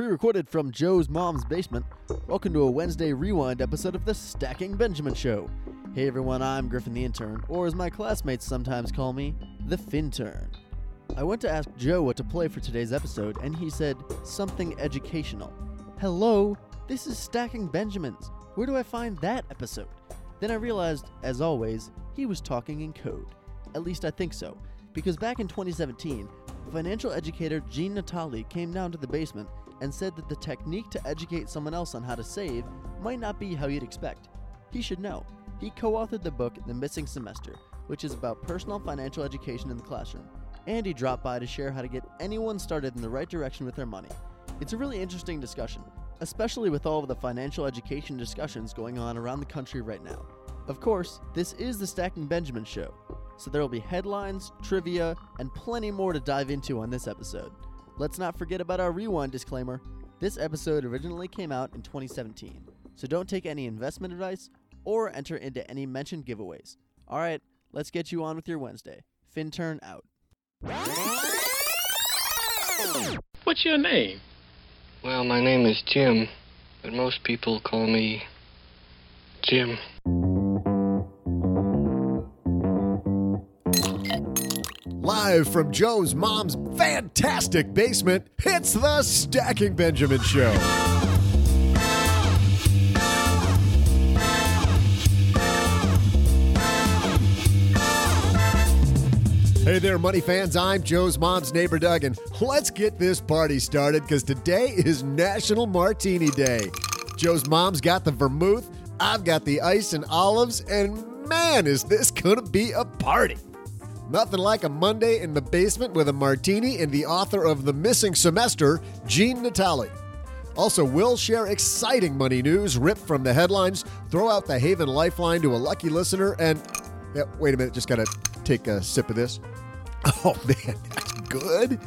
Pre recorded from Joe's mom's basement, welcome to a Wednesday rewind episode of the Stacking Benjamin Show. Hey everyone, I'm Griffin the Intern, or as my classmates sometimes call me, the Fintern. I went to ask Joe what to play for today's episode, and he said something educational. Hello, this is Stacking Benjamins. Where do I find that episode? Then I realized, as always, he was talking in code. At least I think so, because back in 2017, financial educator Gene Natali came down to the basement and said that the technique to educate someone else on how to save might not be how you'd expect. He should know. He co authored the book The Missing Semester, which is about personal financial education in the classroom. And he dropped by to share how to get anyone started in the right direction with their money. It's a really interesting discussion, especially with all of the financial education discussions going on around the country right now. Of course, this is the Stacking Benjamin show, so there will be headlines, trivia, and plenty more to dive into on this episode. Let's not forget about our rewind disclaimer. This episode originally came out in 2017, so don't take any investment advice or enter into any mentioned giveaways. All right, let's get you on with your Wednesday. Fintern out. What's your name? Well, my name is Jim, but most people call me Jim. Live from Joe's mom's fantastic basement, it's the Stacking Benjamin Show. Hey there, money fans. I'm Joe's mom's neighbor, Doug, and let's get this party started because today is National Martini Day. Joe's mom's got the vermouth, I've got the ice and olives, and man, is this gonna be a party! Nothing like a Monday in the basement with a martini and the author of The Missing Semester, Gene Natali. Also, we'll share exciting money news ripped from the headlines, throw out the Haven Lifeline to a lucky listener, and. Yeah, wait a minute, just gotta take a sip of this. Oh man, that's good.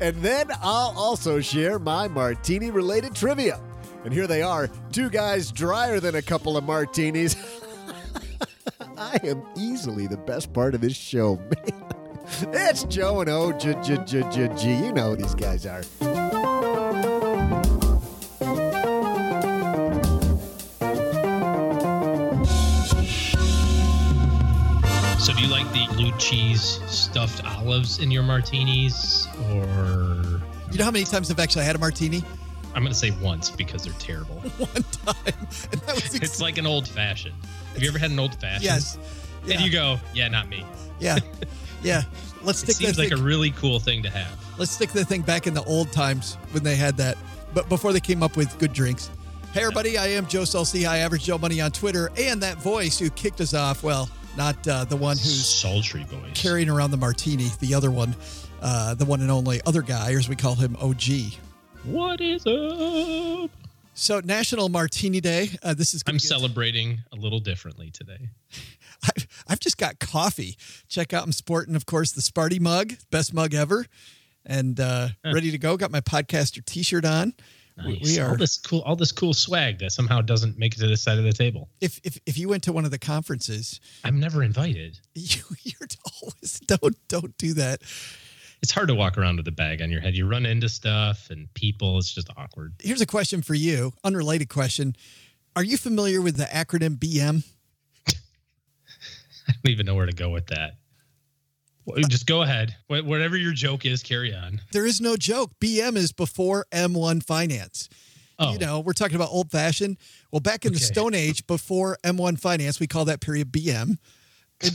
And then I'll also share my martini related trivia. And here they are two guys drier than a couple of martinis. I am easily the best part of this show, man. It's Joe and O J J J J G. You know who these guys are. So, do you like the blue cheese stuffed olives in your martinis, or You know how many times I've actually had a martini? I'm going to say once because they're terrible. One time. And that was It's like an old fashioned. Have you ever had an old fashioned? Yes. And you go, yeah, not me. Yeah. Yeah. Let's stick that seems like thing, a really cool thing to have. let's stick the thing back in the old times when they had that. But before they came up with good drinks. Hey everybody, I am Joe Saul-Sehy, Average Joe Money on Twitter, and that voice who kicked us off. Well, not uh, the one who's sultry voice. carrying around the martini, the other one, uh, the one and only other guy, or as we call him, OG. What is up? So National Martini Day. Uh, this is. I'm celebrating a little differently today. I've, I've just got coffee. Check out. I'm sporting, of course, the Sparty mug, best mug ever, and uh, ready to go. Got my podcaster T-shirt on. We- Nice. We all this cool, all this cool swag that somehow doesn't make it to this side of the table. If, if if you went to one of the conferences, I'm never invited. you, you're always don't don't do that. It's hard to walk around with a bag on your head. You run into stuff and people. It's just awkward. Here's a question for you, unrelated question. Are you familiar with the acronym BM? I don't even know where to go with that. Just go ahead. Whatever your joke is, carry on. There is no joke. BM is before M1 Finance. Oh, You know, we're talking about old fashioned. Well, back in the Stone Age, before M1 Finance, we call that period BM.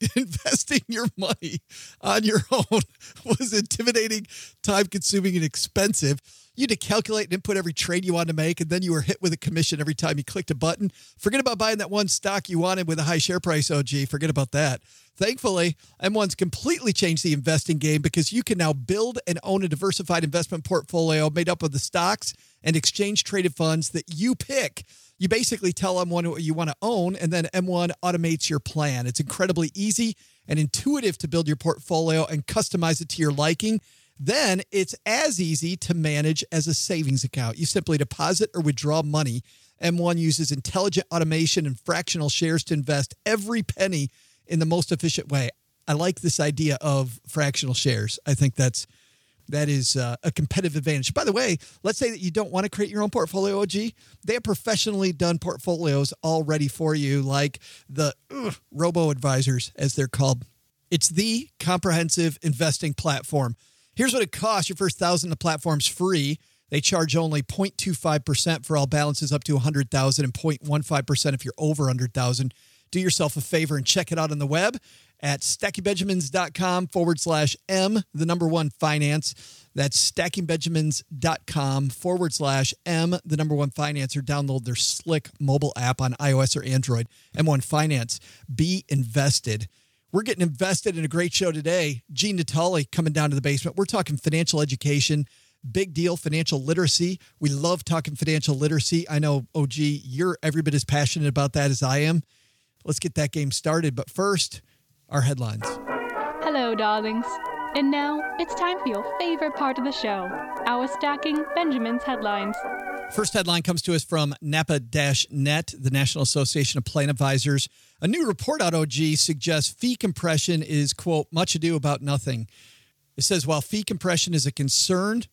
Investing your money on your own was intimidating, time consuming, and expensive. You had to calculate and input every trade you wanted to make, and then you were hit with a commission every time you clicked a button. Forget about buying that one stock you wanted with a high share price, oh, OG. Forget about that. Thankfully, M1's completely changed the investing game because you can now build and own a diversified investment portfolio made up of the stocks and exchange traded funds that you pick. You basically tell M1 what you want to own, and then M1 automates your plan. It's incredibly easy and intuitive to build your portfolio and customize it to your liking. Then it's as easy to manage as a savings account. You simply deposit or withdraw money. M1 uses intelligent automation and fractional shares to invest every penny in the most efficient way. I like this idea of fractional shares. I think that's that is uh, a competitive advantage. By the way, let's say that you don't want to create your own portfolio, OG. They have professionally done portfolios all ready for you, like the ugh, robo advisors, as they're called. It's the comprehensive investing platform. Here's what it costs. Your first thousand, the platform's free. They charge only 0.25% for all balances up to 100,000 and 0.15% if you're over 100,000. Do yourself a favor and check it out on the web at stackingbenjamins.com forward slash M, the number one finance. That's stackingbenjamins.com forward slash M, the number one finance, or download their slick mobile app on iOS or Android. M1 Finance. Be invested. We're getting invested in a great show today. Gene Natali coming down to the basement. We're talking financial education, big deal financial literacy. We love talking financial literacy. I know, OG, you're every bit as passionate about that as I am. Let's get that game started. But first, our headlines. Hello, darlings. And now it's time for your favorite part of the show our Stacking Benjamin's headlines. First headline comes to us from Napa Net, the National Association of Plan Advisors. A new report out OG suggests fee compression is, quote, much ado about nothing. It says while fee compression is a concern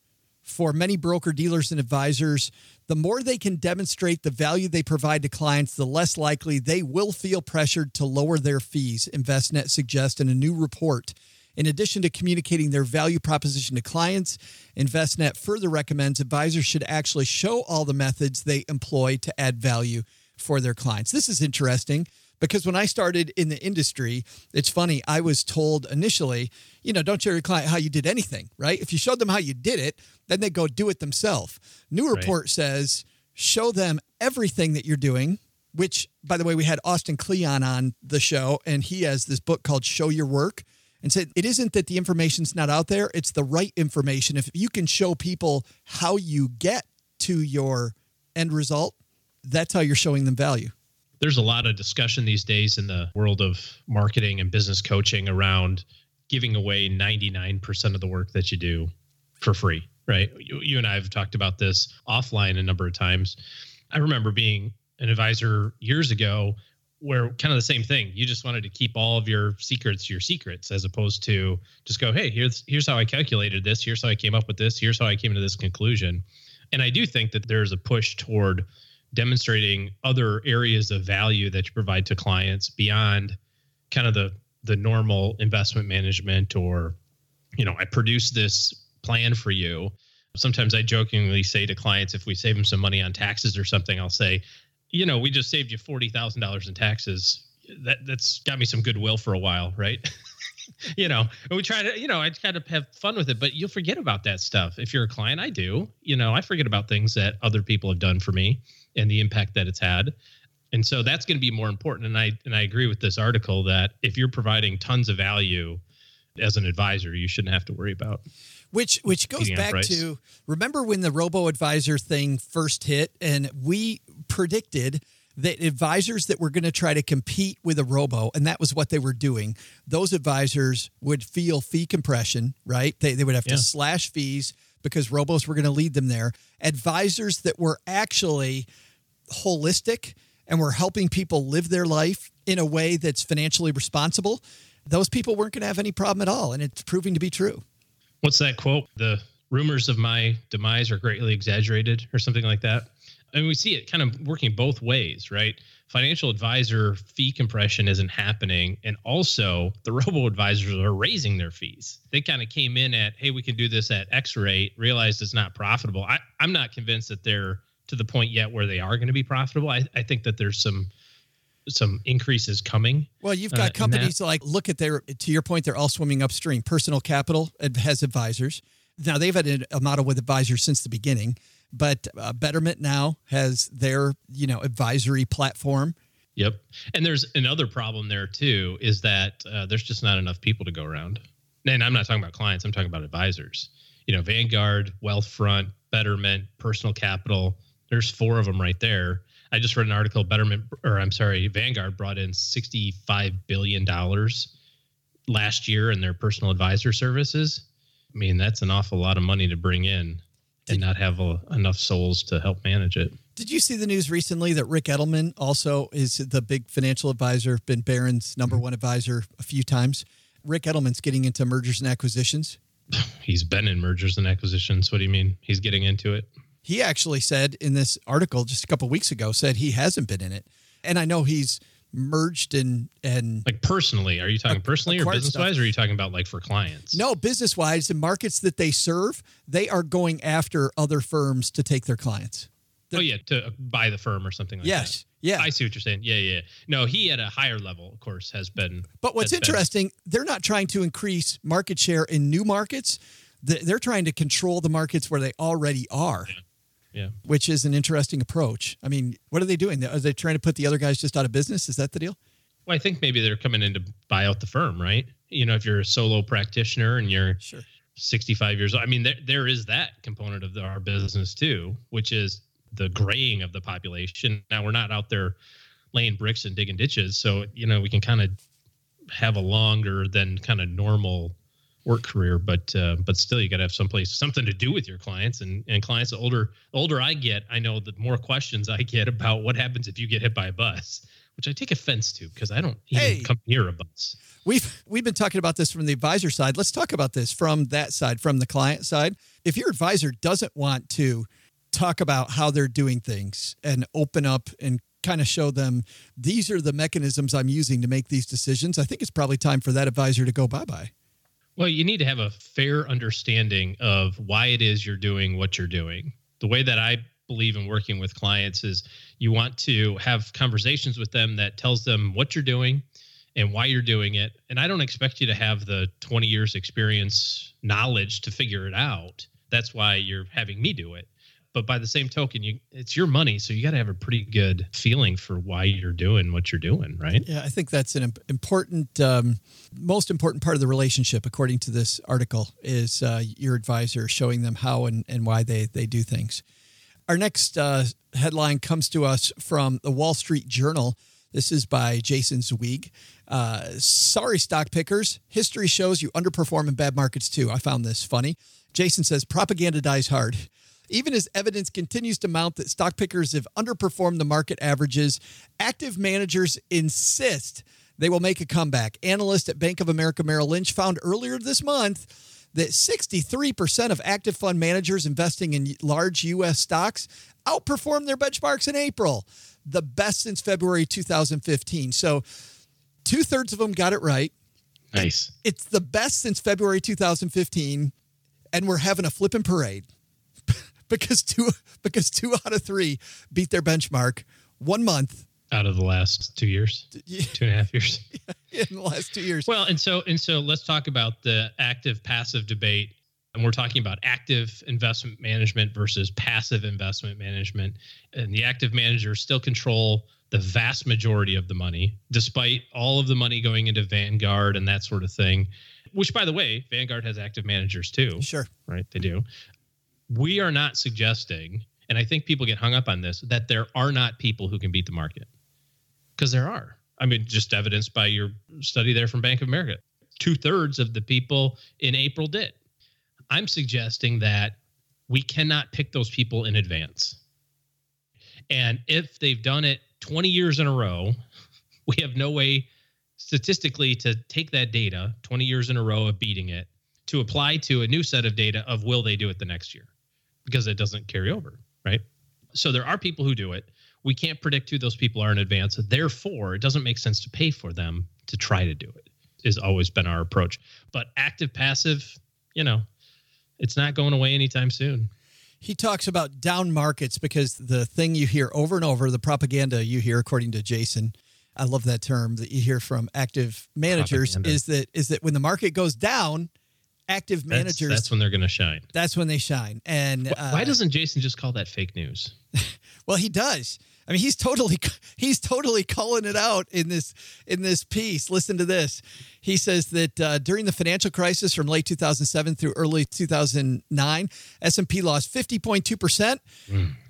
for many broker dealers and advisors, the more they can demonstrate the value they provide to clients, the less likely they will feel pressured to lower their fees, Envestnet suggests in a new report. In addition to communicating their value proposition to clients, Envestnet further recommends advisors should actually show all the methods they employ to add value for their clients. This is interesting because when I started in the industry, it's funny, I was told initially, you know, don't show your client how you did anything, right? If you showed them how you did it, then they go do it themselves. New report right. says show them everything that you're doing, which, by the way, we had Austin Kleon on the show, and he has this book called Show Your Work and said it isn't that the information's not out there, it's the right information. If you can show people how you get to your end result, that's how you're showing them value. There's a lot of discussion these days in the world of marketing and business coaching around giving away 99% of the work that you do for free, right? You, you and I have talked about this offline a number of times. I remember being an advisor years ago where kind of the same thing. You just wanted to keep all of your secrets your secrets, as opposed to just go, hey, here's here's how I calculated this. Here's how I came up with this. Here's how I came to this conclusion. And I do think that there's a push toward demonstrating other areas of value that you provide to clients beyond kind of the the normal investment management or you know i produce this plan for you sometimes i jokingly say to clients if we save them some money on taxes or something i'll say you know, we just saved you forty thousand dollars in taxes. That that's got me some goodwill for a while, right? you know, and we try to, you know, I kind of have fun with it, but you'll forget about that stuff. If you're a client, I do. You know, I forget about things that other people have done for me and the impact that it's had. And so that's going to be more important. And I and I agree with this article that if you're providing tons of value as an advisor, you shouldn't have to worry about which which goes back to remember when the robo advisor thing first hit and we predicted that advisors that were going to try to compete with a robo and that was what they were doing those advisors would feel fee compression right they, they would have yeah. to slash fees because robos were going to lead them there advisors that were actually holistic and were helping people live their life in a way that's financially responsible those people weren't going to have any problem at all and it's proving to be true what's that quote? The rumors of my demise are greatly exaggerated, or something like that. And we see it kind of working both ways, right? Financial advisor fee compression isn't happening. And also, the robo advisors are raising their fees. They kind of came in at, hey, we can do this at X rate, realized it's not profitable. I, I'm not convinced that they're to the point yet where they are going to be profitable. I, I think that there's some some increases coming. Well, you've Uh, got and companies like look at their to your point, they're all swimming upstream. Personal Capital has advisors. Now they've had a model with advisors since the beginning, but uh, Betterment now has their you know advisory platform. Yep. And there's another problem there too is that uh, there's just not enough people to go around. And I'm not talking about clients, I'm talking about advisors. You know, Vanguard, Wealthfront, Betterment, Personal Capital, there's four of them right there. I just read an article Betterment or I'm sorry, Vanguard brought in 65 billion dollars last year in their personal advisor services. I mean, that's an awful lot of money to bring in and not have a, enough souls to help manage it. Did you see the news recently that Ric Edelman also is the big financial advisor, been Barron's number one advisor a few times? Ric Edelman's getting into mergers and acquisitions. He's been in mergers and acquisitions. What do you mean? He's getting into it? He actually said in this article just a couple weeks ago said he hasn't been in it, and I know he's merged and and Like personally, are you talking personally or business wise? Or are you talking about like for clients? no business wise the markets that they serve they are going after other firms to take their clients. Oh yeah, to uh, buy the firm or something like yes, that. yeah. I see what you're saying. Yeah, yeah. No, he at a higher level, of course, has been. But what's has been- interesting, they're not trying to increase market share in new markets. They're trying to control the markets where they already are, yeah. Which is an interesting approach. I mean, what are they doing? Are they trying to put the other guys just out of business? Is that the deal? Well, I think maybe they're coming in to buy out the firm, right? You know, if you're a solo practitioner and you're Sure. 65 years old, I mean, there there is that component of the, our business too, which is the graying of the population. Now we're not out there laying bricks and digging ditches, so you know we can kind of have a longer than kind of normal work career, but uh, but still you got to have someplace something to do with your clients and and clients. The older older I get, I know the more questions I get about what happens if you get hit by a bus, which I take offense to because I don't even Hey. come near a bus. We've we've been talking about this from the advisor side. Let's talk about this from that side, from the client side. If your advisor doesn't want to talk about how they're doing things and open up and kind of show them these are the mechanisms I'm using to make these decisions, I think it's probably time for that advisor to go bye bye. Well, you need to have a fair understanding of why it is you're doing what you're doing. The way that I believe in working with clients is you want to have conversations with them that tells them what you're doing and why you're doing it. And I don't expect you to have the 20 years experience knowledge to figure it out. That's why you're having me do it. But by the same token, you it's your money, so you got to have a pretty good feeling for why you're doing what you're doing, right? Yeah, I think that's an important, um, most important part of the relationship, according to this article, is uh, your advisor showing them how and, and why they, they do things. Our next uh, headline comes to us from the Wall Street Journal. This is by Jason Zweig. Uh, sorry, stock pickers. History shows you underperform in bad markets too. I found this funny. Jason says propaganda dies hard. Even as evidence continues to mount that stock pickers have underperformed the market averages, active managers insist they will make a comeback. Analysts at Bank of America Merrill Lynch found earlier this month that 63% of active fund managers investing in large U.S. stocks outperformed their benchmarks in April, the best since February 2015. So two thirds of them got it right. Nice. It's the best since February 2015, and we're having a flipping parade because two because two out of three beat their benchmark one month Out of the last two years, two and a half years. in the last two years. Well, and so and so let's talk about the active passive debate. And we're talking about active investment management versus passive investment management. And the active managers still control the vast majority of the money, despite all of the money going into Vanguard and that sort of thing. Which, by the way, Vanguard has active managers too Sure. right? They do. We are not suggesting, and I think people get hung up on this, that there are not people who can beat the market. Because there are. I mean, just evidenced by your study there from Bank of America. Two thirds of the people in April did. I'm suggesting that we cannot pick those people in advance. And if they've done it 20 years in a row, we have no way statistically to take that data, 20 years in a row of beating it, to apply to a new set of data of will they do it the next year because it doesn't carry over, right? So there are people who do it. We can't predict who those people are in advance. Therefore, it doesn't make sense to pay for them to try to do it. Has always been our approach. But active passive, you know, it's not going away anytime soon. He talks about down markets because the thing you hear over and over, the propaganda you hear, according to Jason, I love that term that you hear from active managers Propaganda. is that is that when the market goes down, active managers That's, when they're going to shine. that's when they shine. And Wh- uh, Why doesn't Jason just call that fake news? Well, he does. I mean, he's totally he's totally calling it out in this in this piece. Listen to this. He says that uh, during the financial crisis from late 2007 through early 2009, S&P lost 50.2 percent.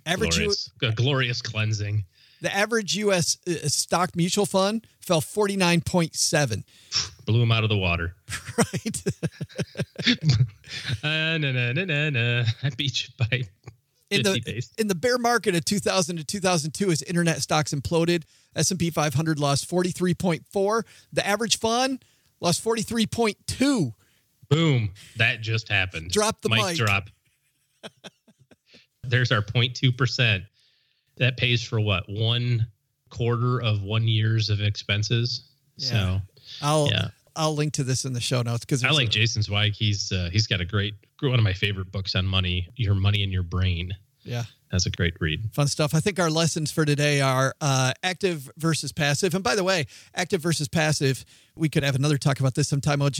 Average Glorious, a glorious cleansing. The average U.S. uh, stock mutual fund fell 49.7. Blew him out of the water. Right. Uh, na, na, na, na, na. I beat you by in the base. in the bear market of 2000 to 2002 as internet stocks imploded s&p 500 lost 43.4 the average fund lost 43.2 Boom. That just happened. Drop the mic. drop. There's our 0.2%. That pays for what? One quarter of one year's of expenses. So i'll Yeah. i'll link to this in the show notes because I like Jason Zweig. He's uh, he's got a great one of my favorite books on money. Your money in your brain. yeah That's a great read. fun stuff i think our lessons for today are uh, active versus passive and by the way active versus passive we could have another talk about this sometime og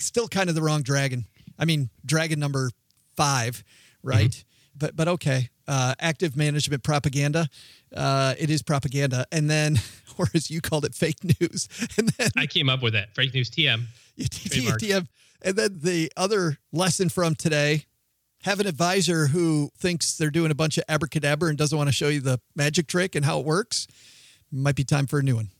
still kind of the wrong dragon i mean dragon number five right but but okay. Uh, active management propaganda. Uh, it is propaganda. And then or as you called it fake news. And then I came up with that. Fake news TM. TM. and then the other lesson from today have an advisor who thinks they're doing a bunch of abracadabra and doesn't want to show you the magic trick and how it works. Might be time for a new one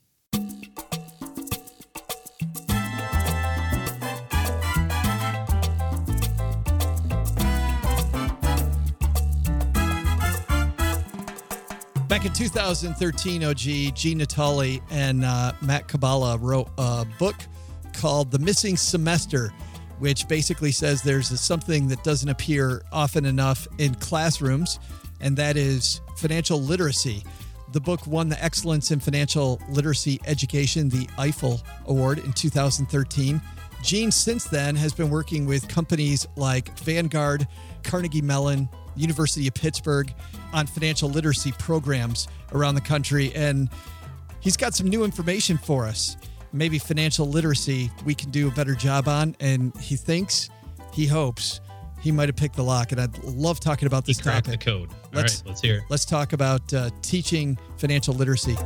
Back in 2013, OG, Gene Natali and uh, Matt Kabala wrote a book called The Missing Semester, which basically says there's a, something that doesn't appear often enough in classrooms, and that is financial literacy. The book won the Excellence in Financial Literacy Education, the EIFLE Award in 2013. Gene, since then, has been working with companies like Vanguard, Carnegie Mellon, University of Pittsburgh on financial literacy programs around the country. And he's got some new information for us. Maybe financial literacy we can do a better job on. And he thinks, he hopes, he might have picked the lock. And I'd love talking about He this cracked topic. the code. All Let's- right, let's hear it. Let's talk about uh, teaching financial literacy.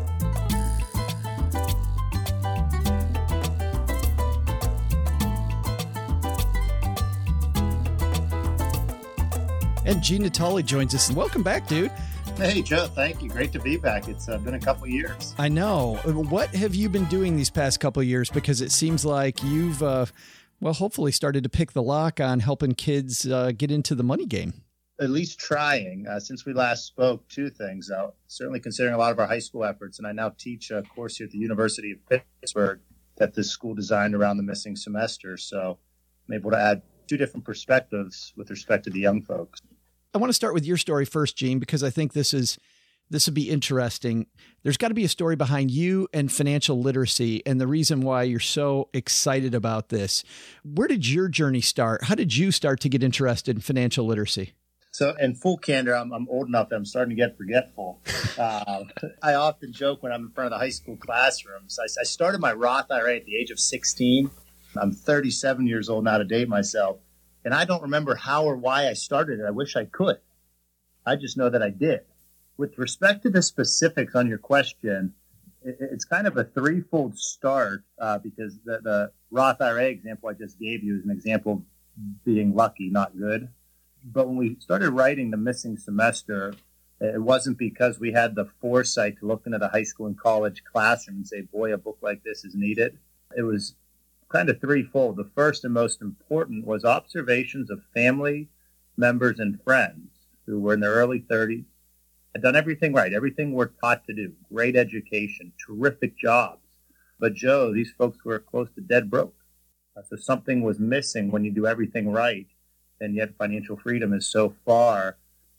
And Gene Natali joins us. Welcome back, dude. Hey, Joe. Thank you. Great to be back. It's uh, been a couple years. I know. What have you been doing these past couple of years? Because it seems like you've, uh, well, hopefully started to pick the lock on helping kids uh, get into the money game. At least trying. Uh, since we last spoke, two things. Uh, certainly considering a lot of our high school efforts, and I now teach a course here at the University of Pittsburgh that this school designed around the missing semester. So I'm able to add two different perspectives with respect to the young folks. I want to start with your story first, Gene, because I think this is this would be interesting. There's got to be a story behind you and financial literacy and the reason why you're so excited about this. Where did your journey start? How did you start to get interested in financial literacy? So, in full candor, I'm, I'm old enough that I'm starting to get forgetful. Uh, I often joke when I'm in front of the high school classrooms. I, I started my Roth IRA at the age of 16. I'm 37 years old now to date myself. And I don't remember how or why I started it. I wish I could. I just know that I did. With respect to the specifics on your question, it's kind of a threefold start uh, because the, the Roth IRA example I just gave you is an example of being lucky, not good but when we started writing the missing semester, it wasn't because we had the foresight to look into the high school and college classroom and say, boy, a book like this is needed. It was kind of threefold. The first and most important was observations of family members and friends who were in their early 30s, had done everything right, everything we're taught to do, great education, terrific jobs. But Joe, these folks were close to dead broke. Uh, so something was missing when you do everything right and yet financial freedom is so far.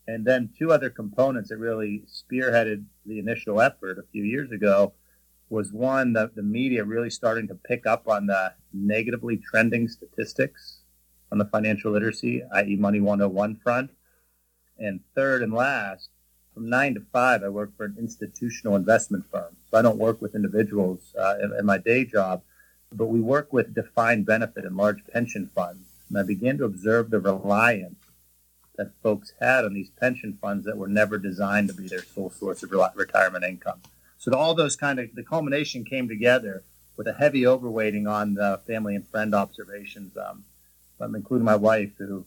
And then two other components that really spearheaded the initial effort a few years ago was one, the, the media really starting to pick up on the negatively trending statistics on the financial literacy, i.e. Money 101 front. And third and last, from nine to five, I work for an institutional investment firm. So I don't work with individuals uh, in, in my day job, but we work with defined benefit and large pension funds. And I began to observe the reliance that folks had on these pension funds that were never designed to be their sole source of retirement income. So all those kind of the culmination came together with a heavy overweighting on the family and friend observations. Um, I'm including my wife, who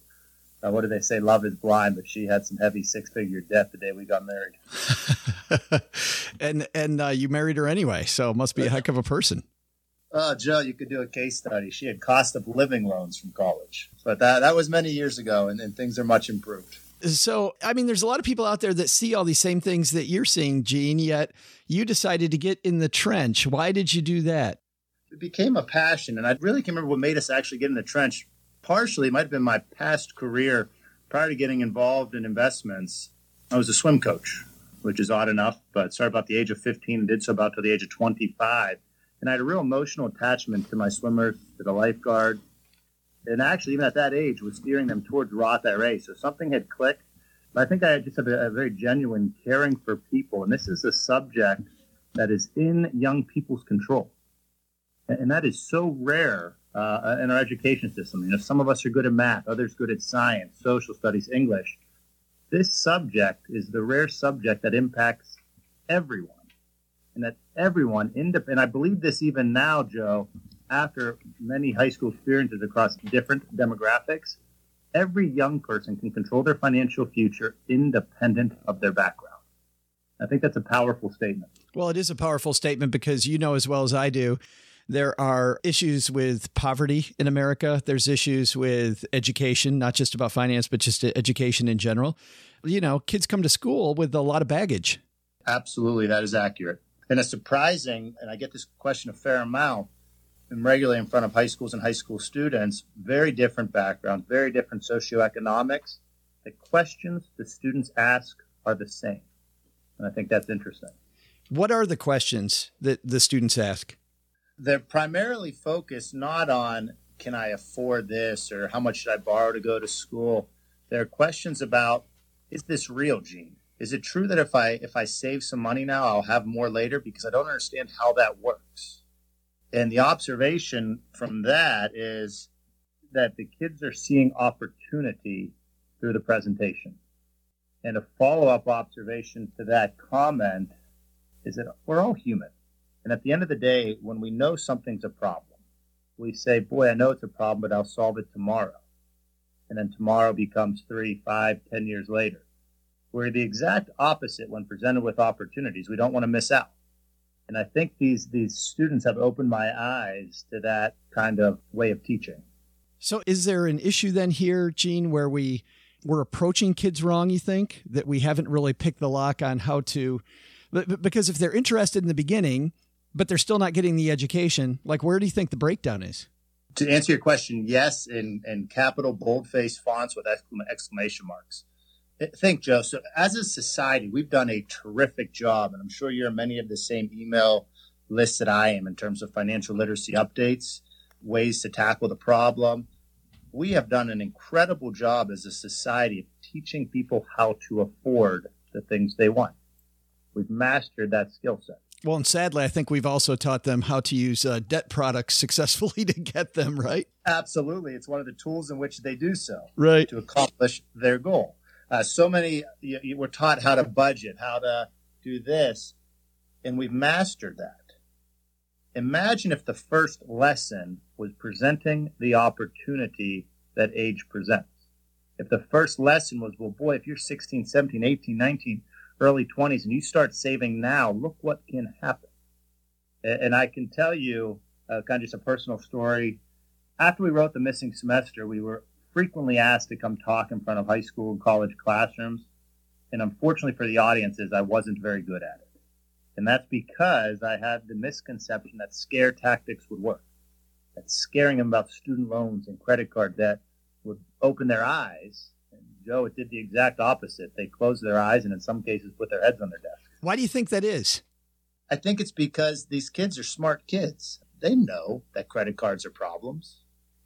uh, what do they say? Love is blind, but she had some heavy six figure debt the day we got married. and and uh, you married her anyway, so must be a heck of a person. Oh, Joe, you could do a case study. She had cost of living loans from college, but that that was many years ago, and, and things are much improved. So, I mean, there's a lot of people out there that see all these same things that you're seeing, Gene. Yet you decided to get in the trench. Why did you do that? It became a passion, and I really can't remember what made us actually get in the trench partially it might have been my past career prior to getting involved in investments. I was a swim coach, which is odd enough, but started about the age of 15 and did so about to the age of 25. And I had a real emotional attachment to my swimmers, to the lifeguard. And actually, even at that age, was steering them towards Roth IRA. So something had clicked. But I think I just have a, a very genuine caring for people. And this is a subject that is in young people's control. And, and that is so rare uh, in our education system. You know, some of us are good at math, others good at science, social studies, English. This subject is the rare subject that impacts everyone, and that everyone, and I believe this even now, Joe, after many high school experiences across different demographics, every young person can control their financial future independent of their background. I think that's a powerful statement. Well, it is a powerful statement because you know as well as I do there are issues with poverty in America. There's issues with education, not just about finance, but just education in general. You know, kids come to school with a lot of baggage. Absolutely, that is accurate. And it's surprising, and I get this question a fair amount, and regularly in front of high schools and high school students, very different backgrounds, very different socioeconomics. The questions the students ask are the same. And I think that's interesting. What are the questions that the students ask? they're primarily focused not on can I afford this or how much should I borrow to go to school. There are questions about is this real, Gene? Is it true that if I if I save some money now, I'll have more later? Because I don't understand how that works. And the observation from that is that the kids are seeing opportunity through the presentation. And a follow up observation to that comment is that we're all human. And at the end of the day, when we know something's a problem, we say, boy, I know it's a problem, but I'll solve it tomorrow. And then tomorrow becomes three, five, ten years later. We're the exact opposite when presented with opportunities. We don't want to miss out. And I think these, these students have opened my eyes to that kind of way of teaching. So is there an issue then here, Gene, where we we're approaching kids wrong, you think? That we haven't really picked the lock on how to because if they're interested in the beginning, but they're still not getting the education. Like, where do you think the breakdown is? To answer your question, yes, in, in capital boldface fonts with exclamation marks. Think, Joe. So, as a society, we've done a terrific job, and I'm sure you're many of the same email lists that I am in terms of financial literacy updates, ways to tackle the problem. We have done an incredible job as a society of teaching people how to afford the things they want. We've mastered that skill set. Well, and sadly, I think we've also taught them how to use uh, debt products successfully to get them, right? Absolutely. It's one of the tools in which they do so right. to accomplish their goal. Uh, so many, you, you were taught how to budget, how to do this, and we've mastered that. Imagine if the first lesson was presenting the opportunity that age presents. If the first lesson was, well, boy, if you're 16, 17, 18, 19, early 20s and you start saving now, look what can happen. And I can tell you uh, kind of just a personal story. After we wrote The Missing Semester, we were frequently asked to come talk in front of high school and college classrooms. And unfortunately for the audiences, I wasn't very good at it. And that's because I had the misconception that scare tactics would work, that scaring them about student loans and credit card debt would open their eyes And Joe, it did the exact opposite. They closed their eyes and in some cases put their heads on their desk. Why do you think that is? I think it's because these kids are smart kids. They know that credit cards are problems.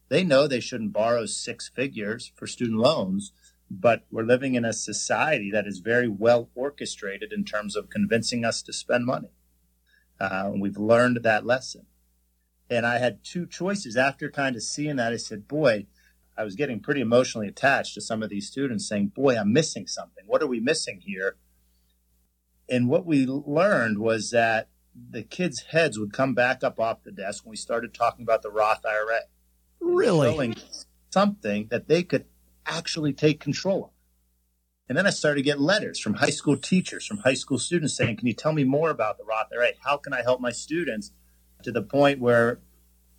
They know they shouldn't borrow six figures for student loans, but we're living in a society that is very well orchestrated in terms of convincing us to spend money. Uh, we've learned that lesson. And I had two choices after kind of seeing that. I said, boy, I was getting pretty emotionally attached to some of these students saying, boy, I'm missing something. What are we missing here? And what we learned was that the kids' heads would come back up off the desk when we started talking about the Roth IRA. Really? Showing something that they could actually take control of. And then I started to get letters from high school teachers, from high school students saying, Can you tell me more about the Roth IRA? How can I help my students? To the point where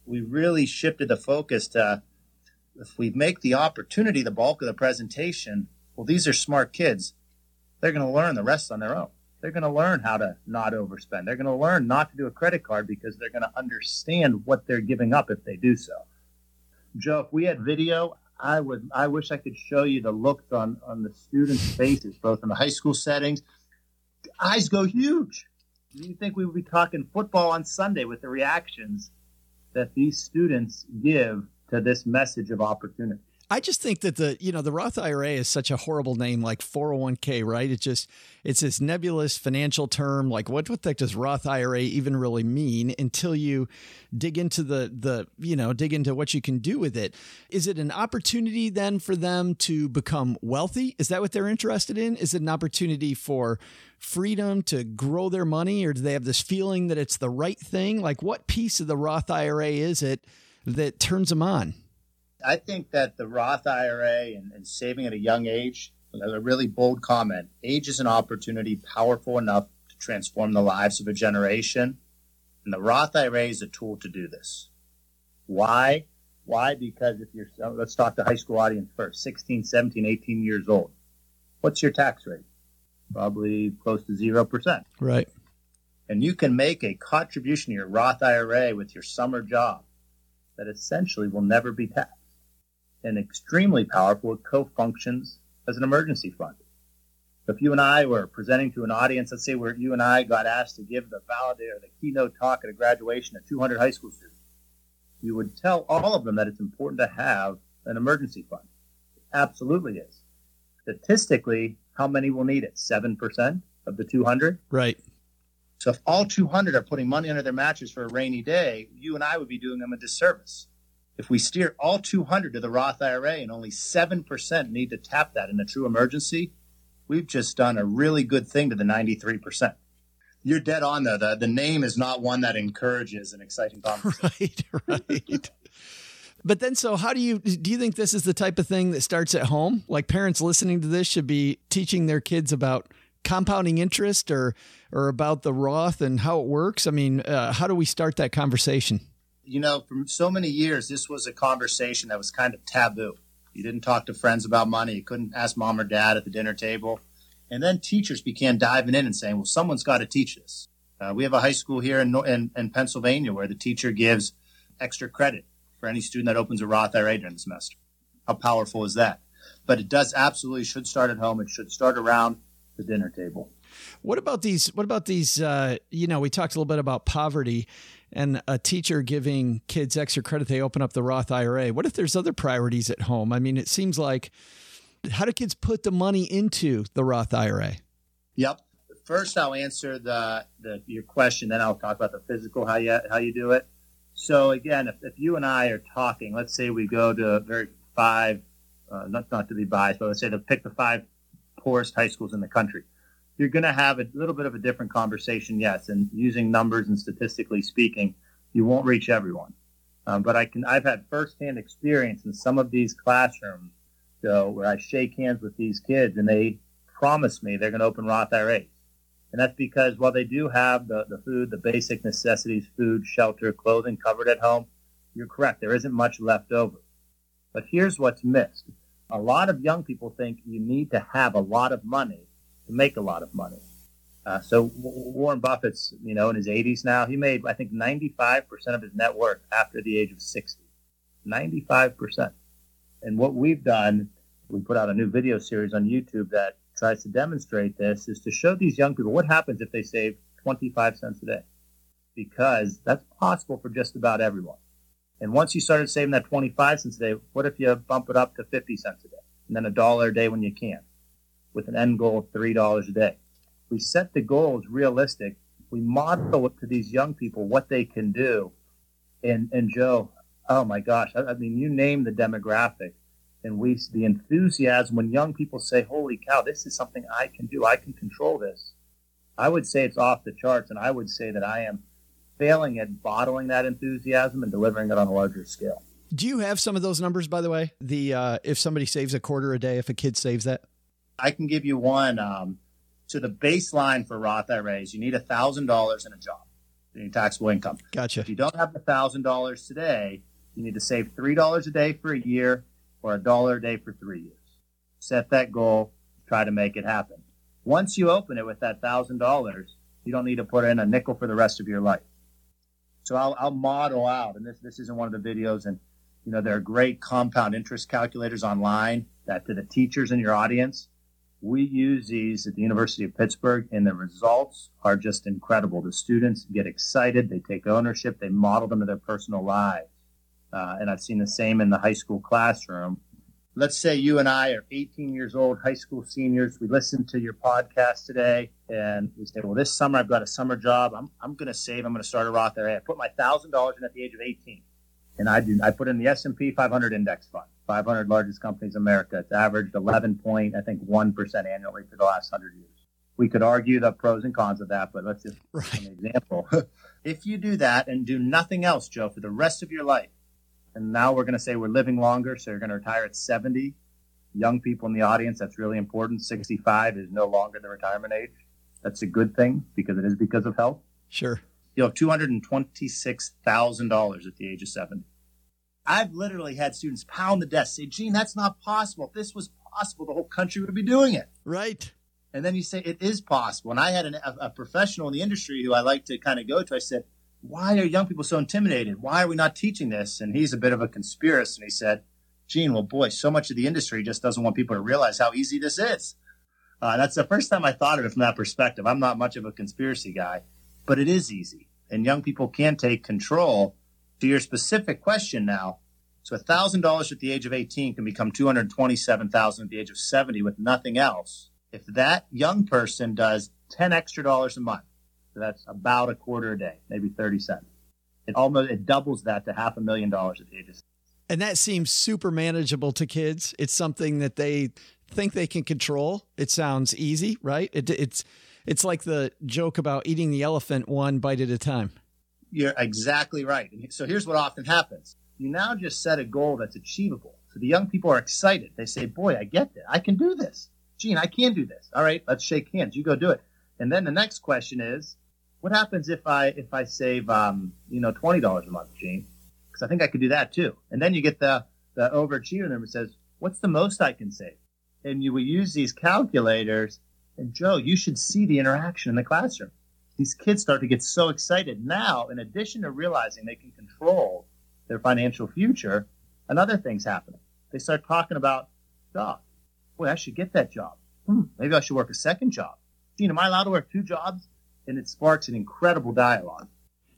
we really shifted the focus to if we make the opportunity the bulk of the presentation, well, these are smart kids. They're going to learn the rest on their own. They're going to learn how to not overspend. They're going to learn not to do a credit card because they're going to understand what they're giving up if they do so. Joe, if we had video, I would. I wish I could show you the looks on on the students' faces, both in the high school settings. Eyes go huge. Do You think we would be talking football on Sunday with the reactions that these students give to this message of opportunity? I just think that the you know the Roth IRA is such a horrible name like 401k right? It just it's this nebulous financial term like what what the heck does Roth IRA even really mean until you dig into the the you know dig into what you can do with it? Is it an opportunity then for them to become wealthy? Is that what they're interested in? Is it an opportunity for freedom to grow their money or do they have this feeling that it's the right thing? Like what piece of the Roth IRA is it that turns them on I think that the Roth IRA and, and saving at a young age—that's a really bold comment. Age is an opportunity powerful enough to transform the lives of a generation. And the Roth IRA is a tool to do this. Why? Why? Because if you're, let's talk to high school audience first, 16, 17, 18 years old. What's your tax rate? Probably close to 0%. right And you can make a contribution to your Roth IRA with your summer job that essentially will never be taxed and extremely powerful. It co-functions as an emergency fund. If you and I were presenting to an audience, let's say where you and I got asked to give the validator, the keynote talk at a graduation of 200 high school students, you would tell all of them that it's important to have an emergency fund. It absolutely is. Statistically, how many will need it? 7% of the 200? right So if all 200 are putting money under their mattress for a rainy day, you and I would be doing them a disservice. If we steer all 200 to the Roth IRA and only 7% need to tap that in a true emergency, we've just done a really good thing to the 93%. You're dead on though. The, the name is not one that encourages an exciting conversation. right right but then so how do you do you think this is the type of thing that starts at home like parents listening to this should be teaching their kids about compounding interest or or about the roth and how it works i mean uh, how do we start that conversation you know, for so many years, this was a conversation that was kind of taboo. You didn't talk to friends about money. You couldn't ask mom or dad at the dinner table. And then teachers began diving in and saying, well, someone's got to teach this. Uh, we have a high school here in, in, in Pennsylvania where the teacher gives extra credit for any student that opens a Roth IRA during the semester. How powerful is that? But it does absolutely should start at home. It should start around the dinner table. What about these? What about these? Uh, you know, we talked a little bit about poverty and a teacher giving kids extra credit. They open up the Roth IRA. What if there's other priorities at home? I mean, it seems like how do kids put the money into the Roth IRA? Yep. First, I'll answer the, the your question. Then I'll talk about the physical how you how you do it. So again, if, if you and I are talking, let's say we go to very five, uh, not not to be biased, but let's say to pick the five poorest high schools in the country you're going to have a little bit of a different conversation, yes. And using numbers and statistically speaking, you won't reach everyone. Um, but I can, I've had firsthand experience in some of these classrooms, so where I shake hands with these kids and they promise me they're going to open Roth IRAs. And that's because while they do have the, the food, the basic necessities, food, shelter, clothing covered at home, you're correct. There isn't much left over. But here's what's missed. A lot of young people think you need to have a lot of money to make a lot of money. Uh, so Warren Buffett's, you know, in his 80s now, he made, I think, 95% of his net worth after the age of 60. 95%. And what we've done, we put out a new video series on YouTube that tries to demonstrate this, is to show these young people what happens if they save 25 cents a day. Because that's possible for just about everyone. And once you started saving that 25 cents a day, what if you bump it up to 50 cents a day? and then a dollar a day when you can, with an end goal of $3 a day. We set the goals realistic. We model it to these young people what they can do. And, and Joe, oh my gosh, I, I mean, you name the demographic and we the enthusiasm when young people say, "Holy cow, this is something I can do. I can control this." I would say it's off the charts, and I would say that I am failing at bottling that enthusiasm and delivering it on a larger scale. Do you have some of those numbers, by the way? The uh, if somebody saves a quarter a day, if a kid saves that, I can give you one. Um, so the baseline for Roth IRAs, you need a thousand dollars in a job, in taxable income. Gotcha. If you don't have the thousand dollars today, you need to save three dollars a day for a year or a dollar a day for three years. Set that goal, try to make it happen. Once you open it with that thousand dollars, you don't need to put in a nickel for the rest of your life. So I'll, I'll model out, and this this isn't one of the videos, and you know there are great compound interest calculators online that to the teachers in your audience. We use these at the University of Pittsburgh, and the results are just incredible. The students get excited, they take ownership, they model them to their personal lives. Uh, and I've seen the same in the high school classroom. Let's say you and I are 18 years old, high school seniors. We listen to your podcast today, and we say, "Well, this summer I've got a summer job. I'm, I'm going to save. I'm going to start a Roth IRA. I put my thousand dollars in at the age of 18, and I do. I put in the S&P 500 index fund, 500 largest companies in America. It's averaged 11 point, I think, one percent annually for the last hundred years. We could argue the pros and cons of that, but let's just right. an example. if you do that and do nothing else, Joe, for the rest of your life and now we're going to say we're living longer, so you're going to retire at 70. Young people in the audience, that's really important. 65 is no longer the retirement age. That's a good thing because it is because of health. Sure. You'll have $226,000 at the age of 70. I've literally had students pound the desk, say, Gene, that's not possible. If this was possible, the whole country would be doing it. Right. And then you say, it is possible. And I had an, a, a professional in the industry who I like to kind of go to. I said, why are young people so intimidated? Why are we not teaching this? And he's a bit of a conspiracist. And he said, Gene, well, boy, so much of the industry just doesn't want people to realize how easy this is. Uh, that's the first time I thought of it from that perspective. I'm not much of a conspiracy guy, but it is easy. And young people can take control. To your specific question now, so $1,000 at the age of 18 can become 227000 at the age of 70 with nothing else. If that young person does 10 extra dollars a month, so that's about a quarter a day, maybe 30 cents. It almost it doubles that to half a million dollars at the age of 70. and that seems super manageable to kids. It's something that they think they can control. It sounds easy, right? It, it's it's like the joke about eating the elephant one bite at a time. You're exactly right. So here's what often happens: you now just set a goal that's achievable. So the young people are excited. They say, "Boy, I get that. I can do this. Gene, I can do this. All right, let's shake hands. You go do it." And then the next question is, what happens if I if I save um, you know twenty dollars a month, Gene? Because I think I could do that too. And then you get the the overachiever number says, what's the most I can save? And you will use these calculators. And Joe, you should see the interaction in the classroom. These kids start to get so excited. Now, in addition to realizing they can control their financial future, another thing's happening. They start talking about job. Boy, I should get that job. Hmm, maybe I should work a second job. Gene, am I allowed to work two jobs? and it sparks an incredible dialogue.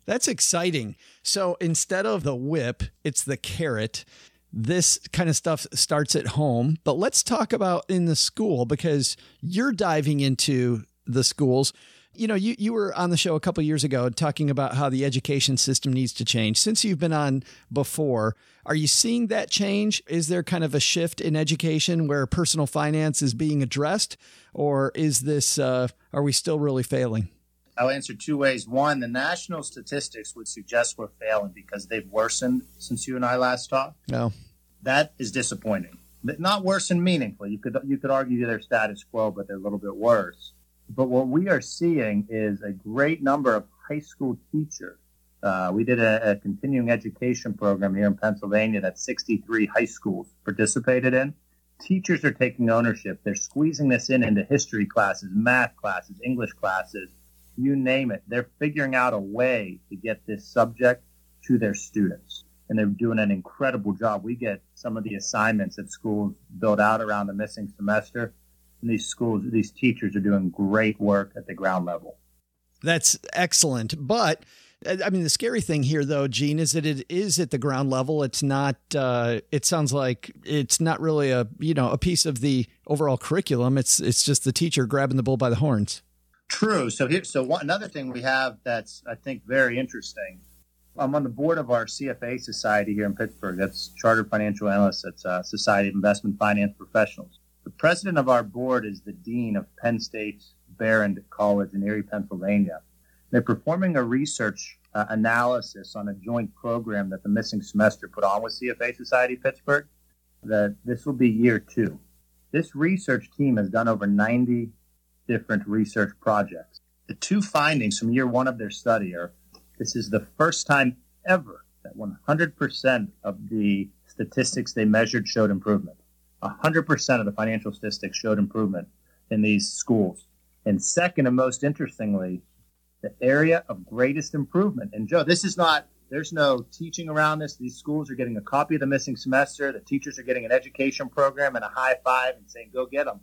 That's exciting. So instead of the whip, it's the carrot. This kind of stuff starts at home, but let's talk about in the school because you're diving into the schools. You know, you, you were on the show a couple years ago talking about how the education system needs to change. Since you've been on before, are you seeing that change? Is there kind of a shift in education where personal finance is being addressed, or is this, uh, are we still really failing? I'll answer two ways. One, the national statistics would suggest we're failing because they've worsened since you and I last talked. No. That is disappointing. Not worsened meaningfully. You could you could argue they're status quo, but they're a little bit worse. But what we are seeing is a great number of high school teachers. Uh, we did a, a continuing education program here in Pennsylvania that 63 high schools participated in. Teachers are taking ownership. They're squeezing this in into history classes, math classes, English classes you name it. They're figuring out a way to get this subject to their students. And they're doing an incredible job. We get some of the assignments that schools build out around the missing semester. And these schools, these teachers are doing great work at the ground level. That's excellent. But I mean, the scary thing here, though, Gene, is that it is at the ground level. It's not. Uh, it sounds like it's not really a you know a piece of the overall curriculum. It's it's just the teacher grabbing the bull by the horns. True. So here, so one, another thing we have that's I think very interesting. I'm on the board of our CFA society here in Pittsburgh. That's Chartered Financial Analysts. That's uh, Society of Investment Finance Professionals. The president of our board is the dean of Penn State's Behrend College in Erie, Pennsylvania. They're performing a research uh, analysis on a joint program that the missing semester put on with CFA Society Pittsburgh. That this will be year two. This research team has done over 90 different research projects. The two findings from year one of their study are this is the first time ever that 100% of the statistics they measured showed improvement. 100% of the financial statistics showed improvement in these schools. And second, and most interestingly, the area of greatest improvement. And Joe, this is not, there's no teaching around this. These schools are getting a copy of the missing semester. The teachers are getting an education program and a high five and saying, go get them.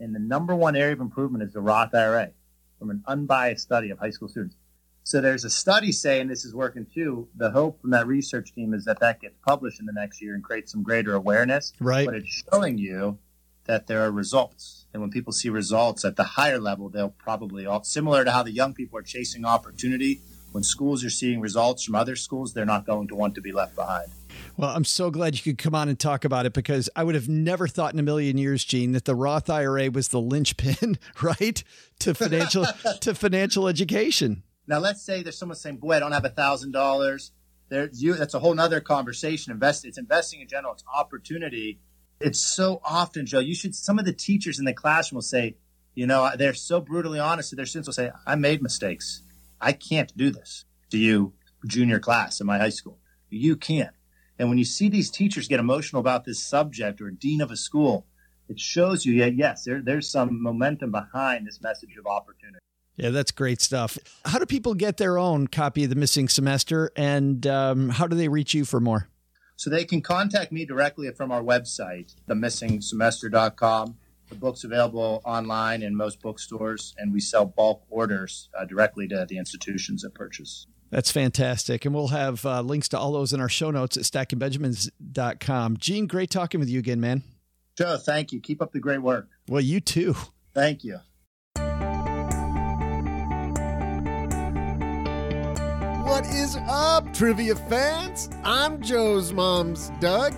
And the number one area of improvement is the Roth IRA from an unbiased study of high school students. So there's a study saying this is working too. The hope from that research team is that that gets published in the next year and creates some greater awareness. Right. But it's showing you that there are results. And when people see results at the higher level, they'll probably all similar to how the young people are chasing opportunity. When schools are seeing results from other schools, they're not going to want to be left behind. Well, I'm so glad you could come on and talk about it because I would have never thought in a million years, Gene, that the Roth IRA was the linchpin, right, to financial to financial education. Now, let's say there's someone saying, "Boy, I don't have a thousand dollars." You that's a whole nother conversation. Invest, it's investing in general. It's opportunity. It's so often, Joe. You should. Some of the teachers in the classroom will say, you know, they're so brutally honest that their students. Will say, "I made mistakes. I can't do this." To you, junior class in my high school, you can't. And when you see these teachers get emotional about this subject or dean of a school, it shows you, yeah, yes, there, there's some momentum behind this message of opportunity. Yeah, that's great stuff. How do people get their own copy of the missing semester, and um, how do they reach you for more? So they can contact me directly from our website, themissingsemester.com. The book's available online in most bookstores, and we sell bulk orders uh, directly to the institutions that purchase. That's fantastic. And we'll have uh, links to all those in our show notes at stackingbenjamins.com. Gene, great talking with you again, man. Joe, thank you. Keep up the great work. Well, you too. Thank you. What is up, trivia fans? I'm Joe's mom's Doug.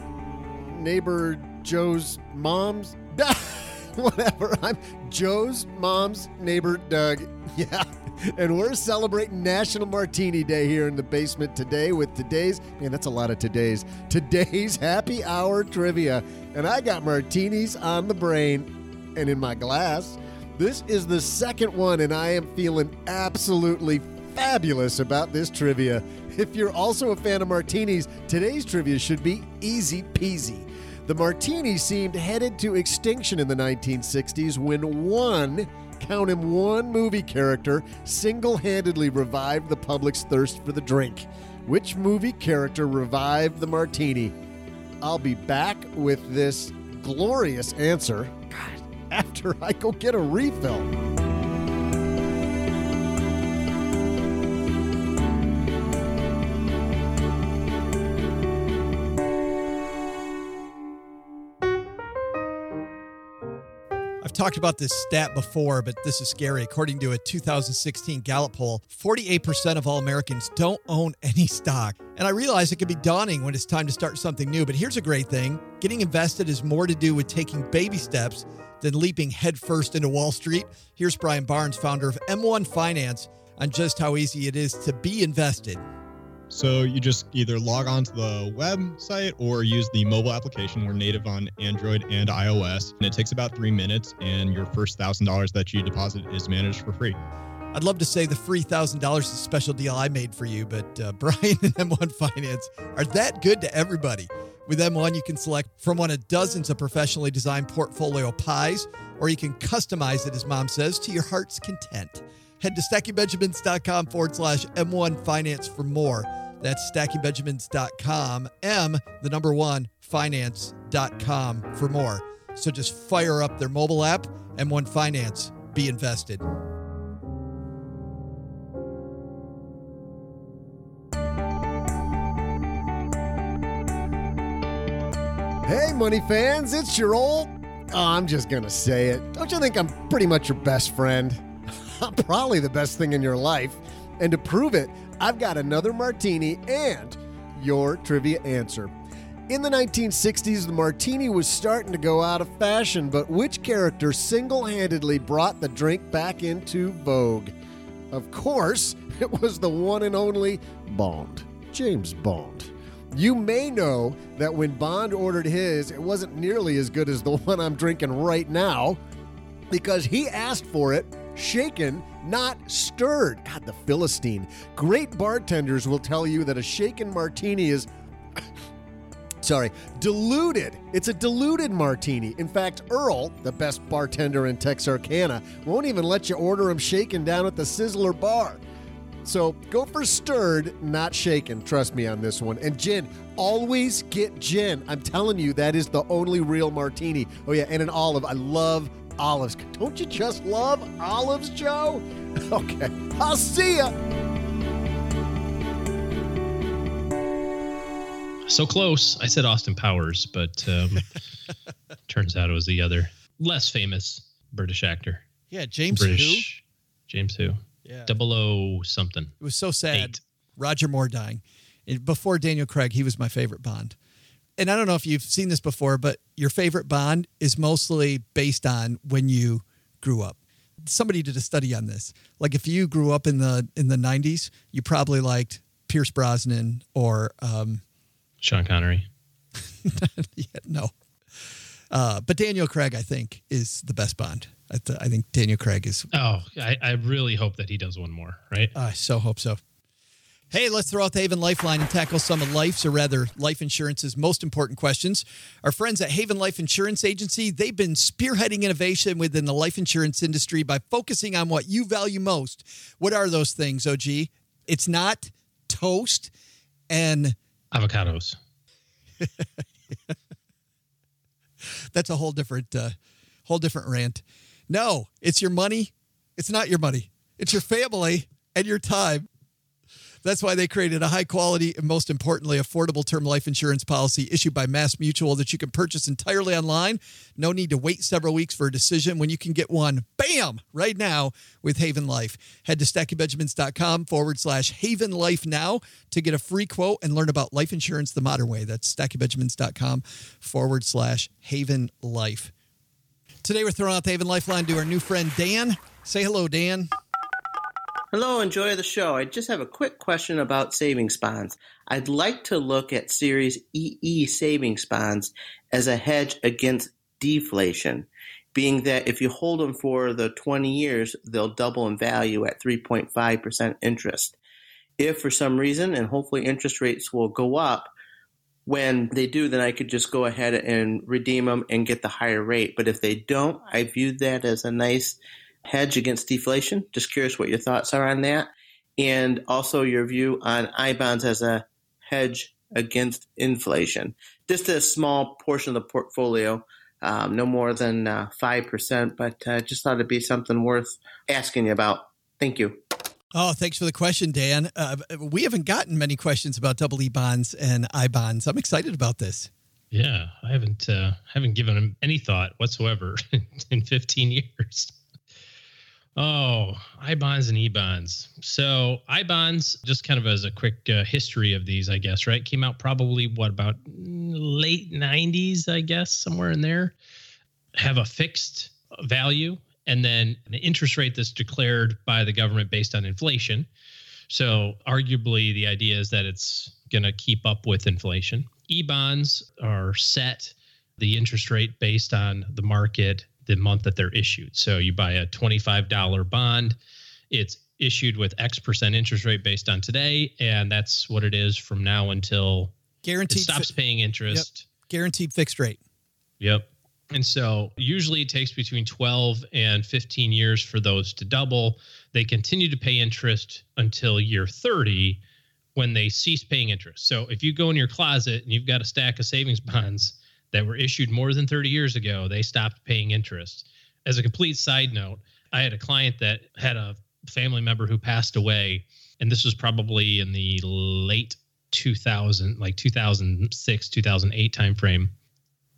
Neighbor Joe's mom's Doug. whatever. I'm Joe's mom's neighbor Doug. Yeah. And we're celebrating National Martini Day here in the basement today with today's, man, that's a lot of today's, today's happy hour trivia. And I got martinis on the brain and in my glass. This is the second one, and I am feeling absolutely fabulous about this trivia. If you're also a fan of martinis, today's trivia should be easy peasy. The martini seemed headed to extinction in the 1960s when one, count him one movie character, single handedly revived the public's thirst for the drink. Which movie character revived the martini? I'll be back with this glorious answer God, after I go get a refill. I've talked about this stat before, but this is scary. According to a 2016 Gallup poll, 48% of all Americans don't own any stock. And I realize it can be daunting when it's time to start something new, but here's a great thing getting invested is more to do with taking baby steps than leaping headfirst into Wall Street. Here's Brian Barnes, founder of M1 Finance, on just how easy it is to be invested. So you just either log on to the website or use the mobile application. We're native on Android and iOS, and it takes about three minutes. And your first thousand dollars that you deposit is managed for free. I'd love to say the free thousand dollars is a special deal I made for you, but uh, Brian and M1 Finance are that good to everybody. With M1, you can select from one of dozens of professionally designed portfolio pies, or you can customize it, as mom says, to your heart's content. Head to stackingbenjamins.com forward slash M1 Finance for more. That's stackingbenjamins.com, M, the number one, finance.com for more. So just fire up their mobile app, M1 Finance. Be invested. Hey, money fans, it's your old. Oh, I'm just going to say it. Don't you think I'm pretty much your best friend? Probably the best thing in your life. And to prove it, I've got another martini and your trivia answer. In the 1960s, the martini was starting to go out of fashion, but which character single handedly brought the drink back into vogue? Of course, it was the one and only Bond, James Bond. You may know that when Bond ordered his, it wasn't nearly as good as the one I'm drinking right now because he asked for it shaken, not stirred. God, the Philistine. Great bartenders will tell you that a shaken martini is. Sorry, diluted. It's a diluted martini. In fact, Earl, the best bartender in Texarkana, won't even let you order him shaken down at the Sizzler bar. So go for stirred, not shaken. Trust me on this one. And gin, always get gin. I'm telling you, that is the only real martini. Oh, yeah, and an olive. I love olives. Don't you just love olives, Joe? Okay, I'll see ya. So close. I said Austin Powers, but um, turns out it was the other less famous British actor. Yeah, James British James who? who? Yeah. Double O something. It was so sad. Eight. Roger Moore dying. And before Daniel Craig, he was my favorite Bond. And I don't know if you've seen this before, but your favorite Bond is mostly based on when you grew up. Somebody did a study on this. Like if you grew up in the in the 90s, you probably liked Pierce Brosnan or um, Sean Connery. yeah, no. Uh, but Daniel Craig, I think, is the best Bond. I, th- I think Daniel Craig is. Oh, I, I really hope that he does one more, right? I so hope so. Hey, let's throw out the Haven Lifeline and tackle some of life's, or rather, life insurance's most important questions. Our friends at Haven Life Insurance Agency, they've been spearheading innovation within the life insurance industry by focusing on what you value most. What are those things, OG? It's not toast and Avocados. that's a whole different uh, whole different rant. No, it's your money. It's not your money. It's your family and your time. That's why they created a high quality and most importantly affordable term life insurance policy issued by Mass Mutual that you can purchase entirely online. No need to wait several weeks for a decision when you can get one bam right now with Haven Life. Head to stackingbenjamins.com forward slash Haven Life now to get a free quote and learn about life insurance the modern way. That's stackingbenjamins.com forward slash Haven Life. Today we're throwing out the Haven Lifeline to our new friend Dan. Say hello, Dan. Hello, enjoy the show. I just have a quick question about savings bonds. I'd like to look at Series EE savings bonds as a hedge against deflation, being that if you hold them for the 20 years, they'll double in value at 3.5% interest. If for some reason, and hopefully interest rates will go up, when they do, then I could just go ahead and redeem them and get the higher rate. But if they don't, I view that as a nice hedge against deflation. Just curious what your thoughts are on that. And also your view on I bonds as a hedge against inflation. Just a small portion of the portfolio, um, no more than uh, 5%, but uh, just thought it'd be something worth asking you about. Thank you. Oh, thanks for the question, Dan. Uh, we haven't gotten many questions about double E bonds and I bonds. I'm excited about this. Yeah, I haven't uh, haven't given him any thought whatsoever in 15 years. Oh, I bonds and E bonds. So I bonds, just kind of as a quick uh, history of these, I guess, right? Came out probably what about late 90s, I guess, somewhere in there. Have a fixed value and then an interest rate that's declared by the government based on inflation. So arguably, the idea is that it's going to keep up with inflation. E bonds are set the interest rate based on the market the month that they're issued. So you buy a $25 bond, it's issued with X percent interest rate based on today, and that's what it is from now until Guaranteed it stops paying interest. Yep. Guaranteed fixed rate. Yep. And so usually it takes between 12 and 15 years for those to double. They continue to pay interest until year 30 when they cease paying interest. So if you go in your closet and you've got a stack of savings bonds that were issued more than 30 years ago, they stopped paying interest. As a complete side note, I had a client that had a family member who passed away, and this was probably in the late 2000, like 2006, 2008 timeframe.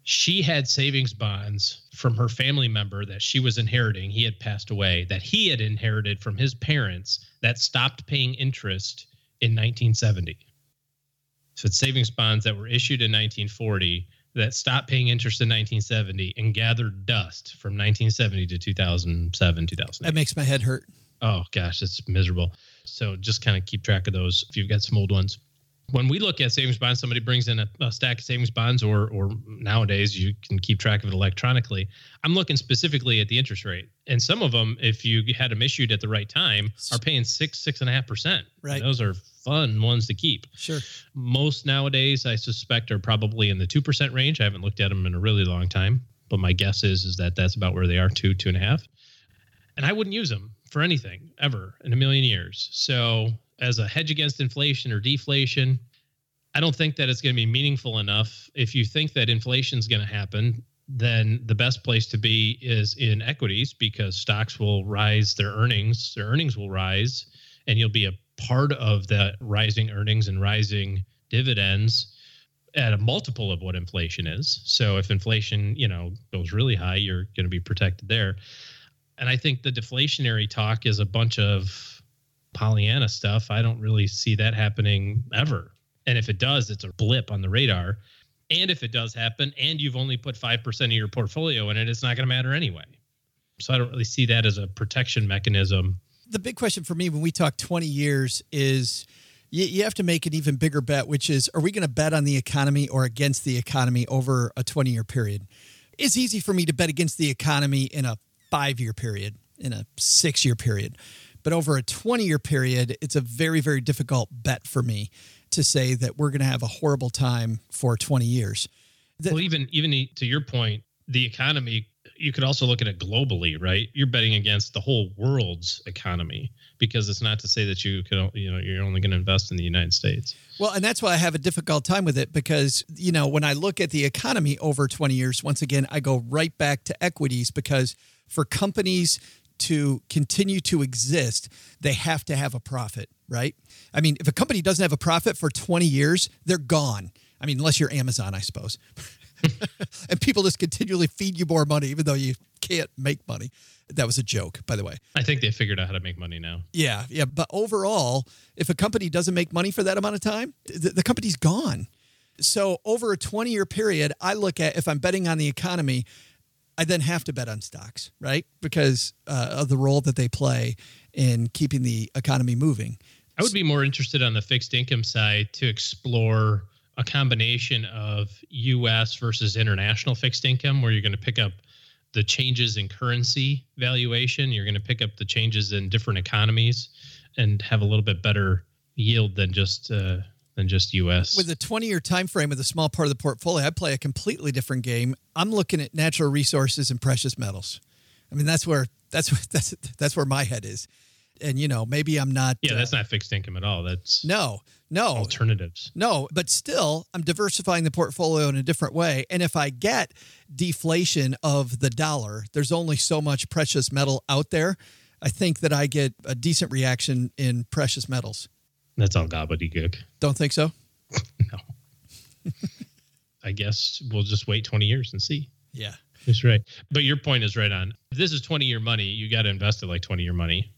she had savings bonds from her family member that she was inheriting. He had passed away, that he had inherited from his parents that stopped paying interest in 1970. So it's savings bonds that were issued in 1940 that stopped paying interest in 1970 and gathered dust from 1970 to 2007, 2008. That makes my head hurt. Oh gosh, it's miserable. So just kind of keep track of those if you've got some old ones when we look at savings bonds, somebody brings in a, a, stack of savings bonds, or or nowadays you can keep track of it electronically. I'm looking specifically at the interest rate, and some of them, if you had them issued at the right time, are paying six six and a half percent. Right, those are fun ones to keep. Sure. Most nowadays, I suspect, are probably in the two percent range. I haven't looked at them in a really long time, but my guess is is that that's about where they are, two two and a half. And I wouldn't use them for anything ever in a million years. So as a hedge against inflation or deflation. I don't think that it's going to be meaningful enough. If you think that inflation is going to happen, then the best place to be is in equities because stocks will rise their earnings, their earnings will rise, and you'll be a part of that rising earnings and rising dividends at a multiple of what inflation is. So if inflation, you know, goes really high, you're going to be protected there. And I think the deflationary talk is a bunch of Pollyanna stuff, I don't really see that happening ever. And if it does, it's a blip on the radar. And if it does happen and you've only put 5% of your portfolio in it, it's not going to matter anyway. So I don't really see that as a protection mechanism. The big question for me when we talk 20 years is you, you have to make an even bigger bet, which is are we going to bet on the economy or against the economy over a 20 year period? It's easy for me to bet against the economy in a five year period, in a six year period. But over a 20 year period, it's a very, very difficult bet for me to say that we're going to have a horrible time for 20 years. The, well, even even to your point, the economy, you could also look at it globally, right? You're betting against the whole world's economy because it's not to say that you can, you know, you're only going to invest in the United States. Well, and that's why I have a difficult time with it because, you know, when I look at the economy over 20 years, once again, I go right back to equities because for companies to continue to exist, they have to have a profit, right? I mean, if a company doesn't have a profit for 20 years, they're gone. I mean, unless you're Amazon, I suppose. and people just continually feed you more money, even though you can't make money. That was a joke, by the way. I think they figured out how to make money now. Yeah, yeah. But overall, if a company doesn't make money for that amount of time, the, the company's gone. So over a 20 year period, I look at if I'm betting on the economy, I then have to bet on stocks, right? Because uh, of the role that they play in keeping the economy moving. I would be more interested on the fixed income side to explore a combination of US versus international fixed income, where you're going to pick up the changes in currency valuation, you're going to pick up the changes in different economies and have a little bit better yield than just uh, than just US. With a 20 year time frame with a small part of the portfolio, I play a completely different game. I'm looking at natural resources and precious metals. I mean, that's where that's that's that's where my head is. And you know, maybe I'm not. Yeah, that's uh, not fixed income at all. That's no, no alternatives. No, but still, I'm diversifying the portfolio in a different way. And if I get deflation of the dollar, there's only so much precious metal out there. I think that I get a decent reaction in precious metals. That's all gobbledygook. Don't think so? no. I guess we'll just wait 20 years and see. Yeah. That's right. But your point is right on. If this is 20 year money, you got to invest it like 20 year money,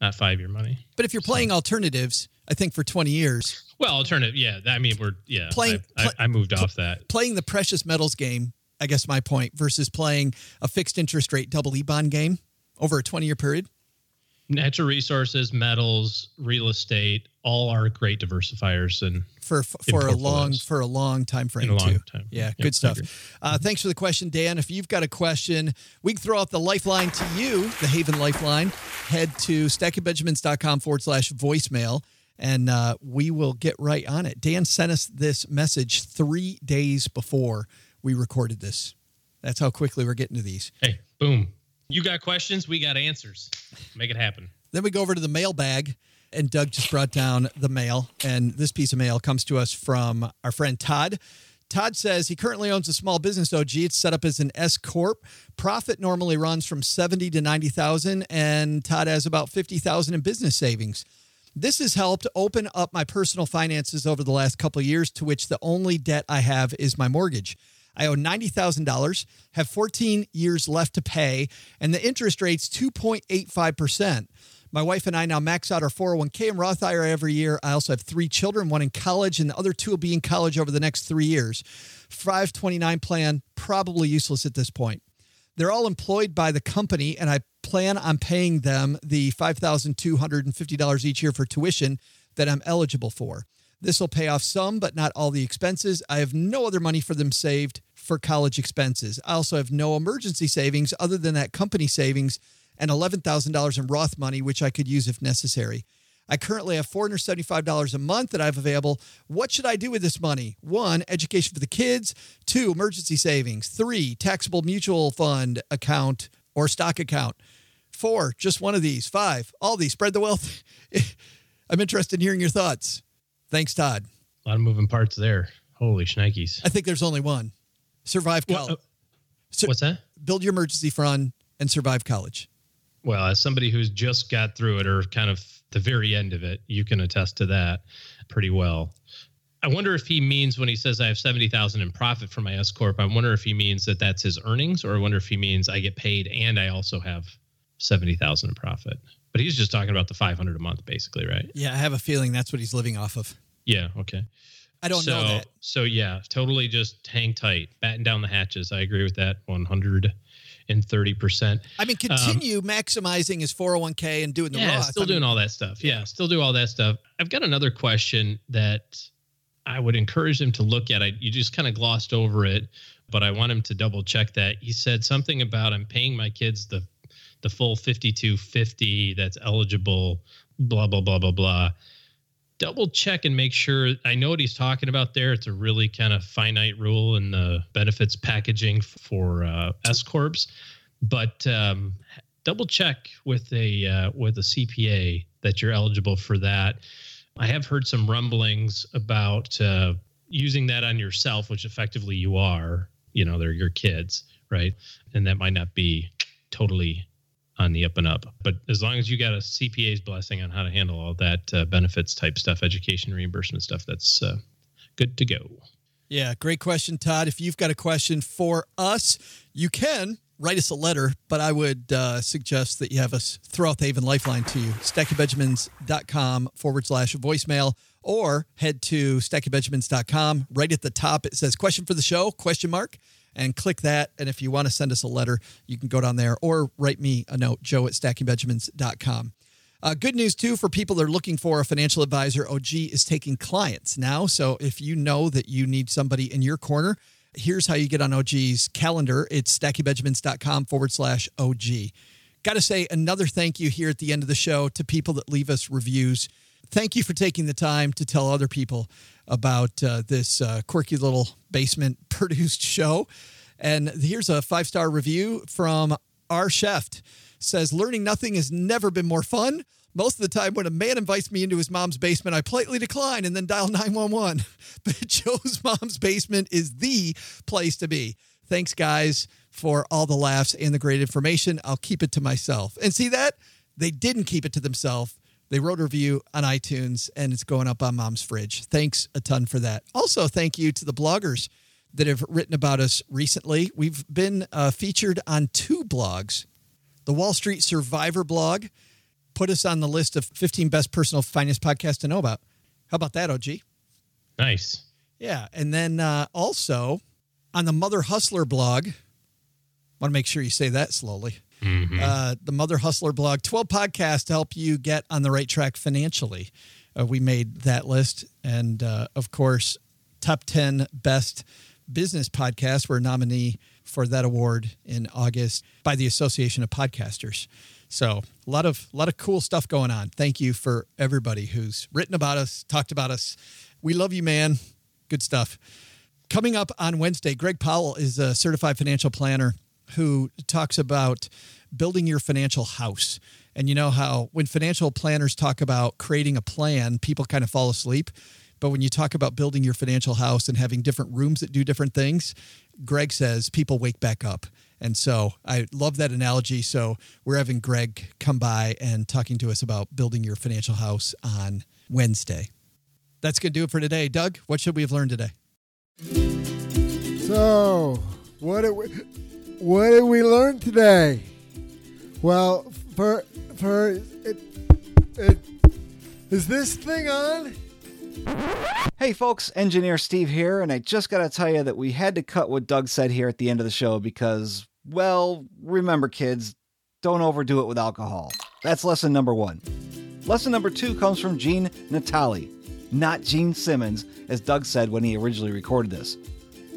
not five year money. But if you're playing so. alternatives, I think for 20 years. Well, alternative. Yeah. I mean, we're, yeah. Playing, I, I, I moved pl- off that. Playing the precious metals game, I guess my point, versus playing a fixed interest rate double E bond game over a 20 year period natural resources, metals, real estate, all are great diversifiers and for for a long for a long time frame long too. Time. Yeah, yep, good stuff. Uh, thanks for the question, Dan. If you've got a question, we can throw out the lifeline to you, the Haven Lifeline. Head to stackingbenjamins.com forward slash voicemail, and uh, we will get right on it. Dan sent us this message three days before we recorded this. That's how quickly we're getting to these. Hey, boom. You got questions, we got answers. Make it happen. Then we go over to the mailbag, and Doug just brought down the mail. And this piece of mail comes to us from our friend Todd. Todd says he currently owns a small business OG. It's set up as an S corp. Profit normally runs from 70 to 90,000 and Todd has about 50,000 in business savings. This has helped open up my personal finances over the last couple years to which the only debt I have is my mortgage. I owe $90,000, have 14 years left to pay, and the interest rate's 2.85%. My wife and I now max out our 401k and Roth IRA every year. I also have three children, one in college, and the other two will be in college over the next three years. 529 plan, probably useless at this point. They're all employed by the company, and I plan on paying them the $5,250 each year for tuition that I'm eligible for. This will pay off some, but not all the expenses. I have no other money for them saved for college expenses. I also have no emergency savings other than that company savings and $11,000 in Roth money, which I could use if necessary. I currently have $475 a month that I have available. What should I do with this money? One, education for the kids. Two, emergency savings. Three, taxable mutual fund account or stock account. Four, just one of these. Five, all these. Spread the wealth. I'm interested in hearing your thoughts. Thanks, Todd. A lot of moving parts there. Holy shnikes. I think there's only one. Survive Well, college. uh, Sur- What's that? build your emergency fund and survive college. Well, as somebody who's just got through it or kind of the very end of it, you can attest to that pretty well. I wonder if he means when he says I have 70,000 in profit from my S corp, I wonder if he means that that's his earnings or I wonder if he means I get paid and I also have 70,000 in profit. But he's just talking about the 500 a month basically, right? Yeah, I have a feeling that's what he's living off of. Yeah, okay. I don't so, know that. So yeah, totally just hang tight, batten down the hatches. I agree with that 130%. I mean, continue maximizing his 401k and doing the Um, yeah, Roth. still I doing mean, all that stuff. Yeah, still do all that stuff. I've got another question that I would encourage him to look at. I you just kind of glossed over it, but I want him to double check that. He said something about I'm paying my kids the the full 5250 that's eligible blah blah blah blah blah. Double check and make sure I know what he's talking about there. It's a really kind of finite rule in the benefits packaging for uh, S corps, but um, double check with a uh, with a CPA that you're eligible for that. I have heard some rumblings about uh, using that on yourself, which effectively you are. You know, they're your kids, right? And that might not be totally on the up and up. But as long as you got a CPA's blessing on how to handle all that uh, benefits type stuff, education reimbursement stuff, that's uh, good to go. Yeah, great question, Todd. If you've got a question for us, you can write us a letter, but I would uh, suggest that you have us throw out the Haven Lifeline to you, stackingbenjamins.com forward slash voicemail, or head to stackingbenjamins.com. Right at the top, it says question for the show, question mark, and click that. And if you want to send us a letter, you can go down there or write me a note, joe at stackingbenjamins.com. Uh, good news too for people that are looking for a financial advisor. OG is taking clients now. So if you know that you need somebody in your corner, here's how you get on OG's calendar. It's stackingbenjamins.com forward slash OG. Got to say another thank you here at the end of the show to people that leave us reviews. Thank you for taking the time to tell other people about uh, this uh, quirky little basement produced show. And here's a five star review from our chef says learning nothing has never been more fun. Most of the time, when a man invites me into his mom's basement, I politely decline and then dial 911. But Joe's mom's basement is the place to be. Thanks, guys, for all the laughs and the great information. I'll keep it to myself. And see that? They didn't keep it to themselves. They wrote a review on iTunes and it's going up on mom's fridge. Thanks a ton for that. Also, thank you to the bloggers that have written about us recently. We've been uh, featured on two blogs. The Wall Street Survivor blog put us on the list of 15 best personal finance podcasts to know about. How about that, OG? Nice. Yeah. And then uh, also on the Mother Hustler blog, want to make sure you say that slowly. Uh, the Mother Hustler blog, 12 podcasts to help you get on the right track financially. Uh, we made that list. And uh, of course, top 10 best business podcasts. were nominee for that award in August by the Association of Podcasters. So a lot of a lot of cool stuff going on. Thank you for everybody who's written about us, talked about us. We love you, man. Good stuff. Coming up on Wednesday, Greg Powell is a certified financial planner who talks about building your financial house. And you know how when financial planners talk about creating a plan, people kind of fall asleep. But when you talk about building your financial house and having different rooms that do different things, Greg says people wake back up. And so I love that analogy. So we're having Greg come by and talking to us about building your financial house on Wednesday. That's going to do it for today. Doug, what should we have learned today? So, what did we what did we learn today? Well, for for it, it is this thing on? Hey folks, engineer Steve here, and I just gotta tell you that we had to cut what Doug said here at the end of the show because, well, remember kids, don't overdo it with alcohol. That's lesson number one. Lesson number two comes from Gene Natali, not Gene Simmons, as Doug said when he originally recorded this.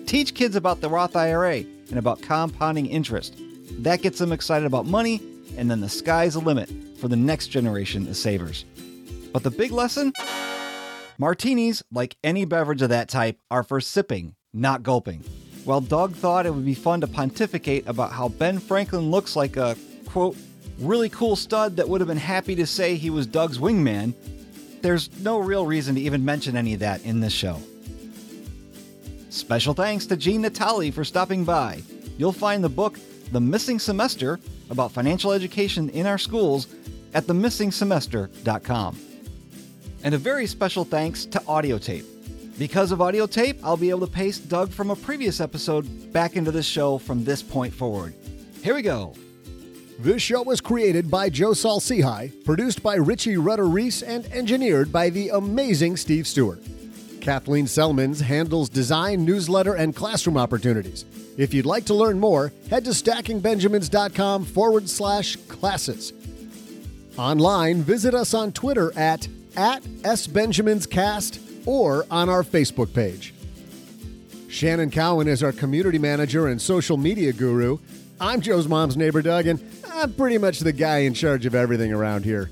Teach kids about the Roth IRA and about compounding interest. That gets them excited about money, and then the sky's the limit for the next generation of savers. But the big lesson? Martinis, like any beverage of that type, are for sipping, not gulping. While Doug thought it would be fun to pontificate about how Ben Franklin looks like a, quote, really cool stud that would have been happy to say he was Doug's wingman, there's no real reason to even mention any of that in this show. Special thanks to Gene Natali for stopping by. You'll find the book, The Missing Semester, about financial education in our schools at themissingsemester.com. And a very special thanks to Audiotape. Because of Audiotape, I'll be able to paste Doug from a previous episode back into this show from this point forward. Here we go. This show was created by Joe Saul-Sehy, produced by Richie Rudder Reese, and engineered by the amazing Steve Stewart. Kathleen Selmans handles design, newsletter, and classroom opportunities. If you'd like to learn more, head to stackingbenjamins.com forward slash classes. Online, visit us on Twitter at, at SBenjaminsCast or on our Facebook page. Shannon Cowan is our community manager and social media guru. I'm Joe's mom's neighbor, Doug, and I'm pretty much the guy in charge of everything around here.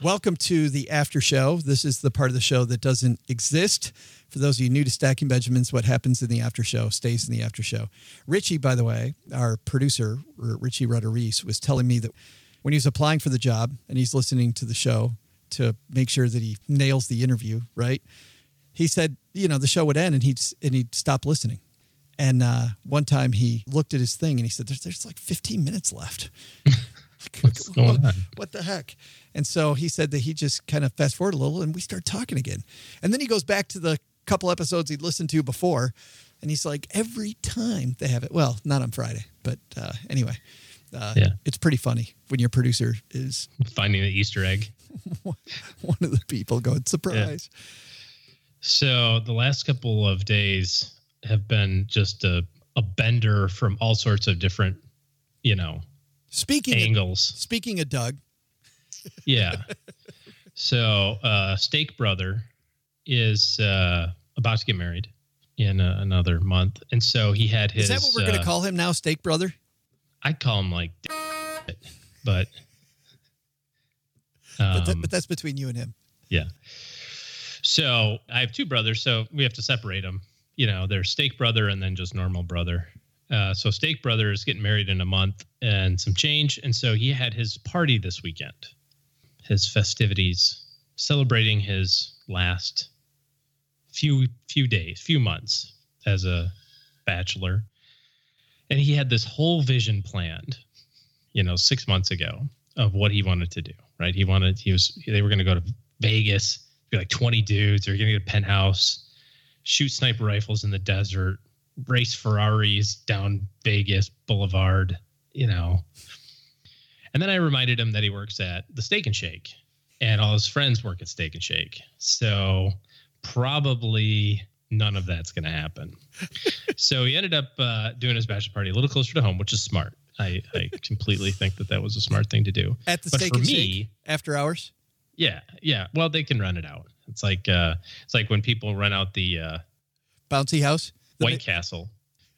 Welcome to the after show. This is the part of the show that doesn't exist. For those of you new to Stacking Benjamins, what happens in the after show stays in the after show. Richie, by the way, our producer, Richie Reese, was telling me that when he was applying for the job and he's listening to the show to make sure that he nails the interview, right? He said, you know, the show would end and he'd and he'd stop listening. And uh, one time he looked at his thing and he said, "There's there's like 15 minutes left." What's going on? What the heck? And so he said that he just kind of fast forward a little and we start talking again. And then he goes back to the couple episodes he'd listened to before. And he's like, every time they have it, well, not on Friday, but uh, anyway, uh, Yeah. it's pretty funny when your producer is Finding the Easter egg. one of the people going, surprise. So the last couple of days have been just a, a bender from all sorts of different, you know, Speaking of, speaking of Doug, Yeah. so uh Steak Brother is uh about to get married in uh, another month. And so he had his is that what we're going uh, to call him now, Steak Brother? I'd call him like but But, that, um, but that's between you and him. Yeah. So I have two brothers, so we have to separate them. You know, there's Steak Brother and then just normal brother. Uh, so Steak Brother is getting married in a month and some change, and so he had his party this weekend, his festivities, celebrating his last few few days, few months as a bachelor, and he had this whole vision planned, you know, six months ago of what he wanted to do. Right? He wanted he was they were going to go to Vegas, be like 20 dudes. They're going to get a penthouse, shoot sniper rifles in the desert, race Ferraris down Vegas Boulevard, you know. And then I reminded him that he works at the Steak and Shake and all his friends work at Steak and Shake. So probably none of that's going to happen. so he ended up uh, doing his bachelor party a little closer to home, which is smart. I, I completely think that that was a smart thing to do. At the but steak for and me, shake after hours. yeah, yeah. Well, they can run it out. It's like uh, it's like when people run out the uh, Bouncy house. White ma- Castle,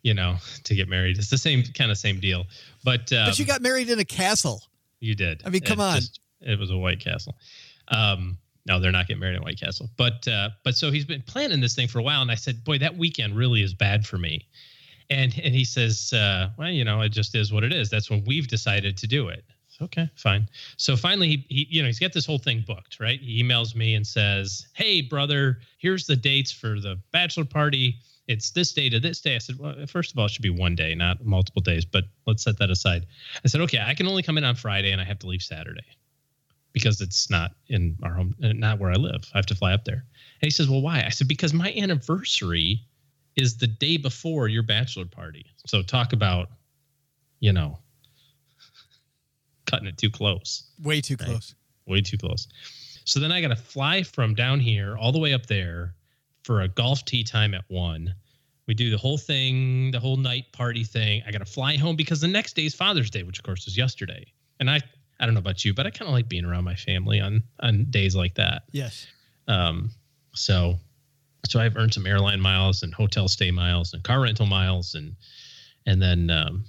you know, to get married. It's the same kind of same deal. But um, but you got married in a castle. you did. I mean, come It on. just- it was a White Castle. Um, no, they're not getting married in White Castle. But uh, but so he's been planning this thing for a while, and I said, boy, that weekend really is bad for me. And and he says, uh, well, you know, it just is what it is. That's when we've decided to do it. Okay, fine. So finally, he, he you know he's got this whole thing booked, right? He emails me and says, "Hey, brother, here's the dates for the bachelor party. It's this day to this day." I said, "Well, first of all, it should be one day, not multiple days, but let's set that aside." I said, "Okay, I can only come in on Friday, and I have to leave Saturday because it's not in our home, uh, not where I live. I have to fly up there." And he says, "Well, why?" I said, "Because my anniversary is the day before your bachelor party. So talk about, you know." Cutting it too close Way too Right. close. way too close. So then I got to fly from down here all the way up there for a golf tee time at one. We do the whole thing, the whole night party thing. I got to fly home because the next day is Father's Day, which of course was yesterday. And I, I don't know about you, but I kind of like being around my family on on days like that. Yes. Um, so, so I've earned some airline miles and hotel stay miles and car rental miles and and then um,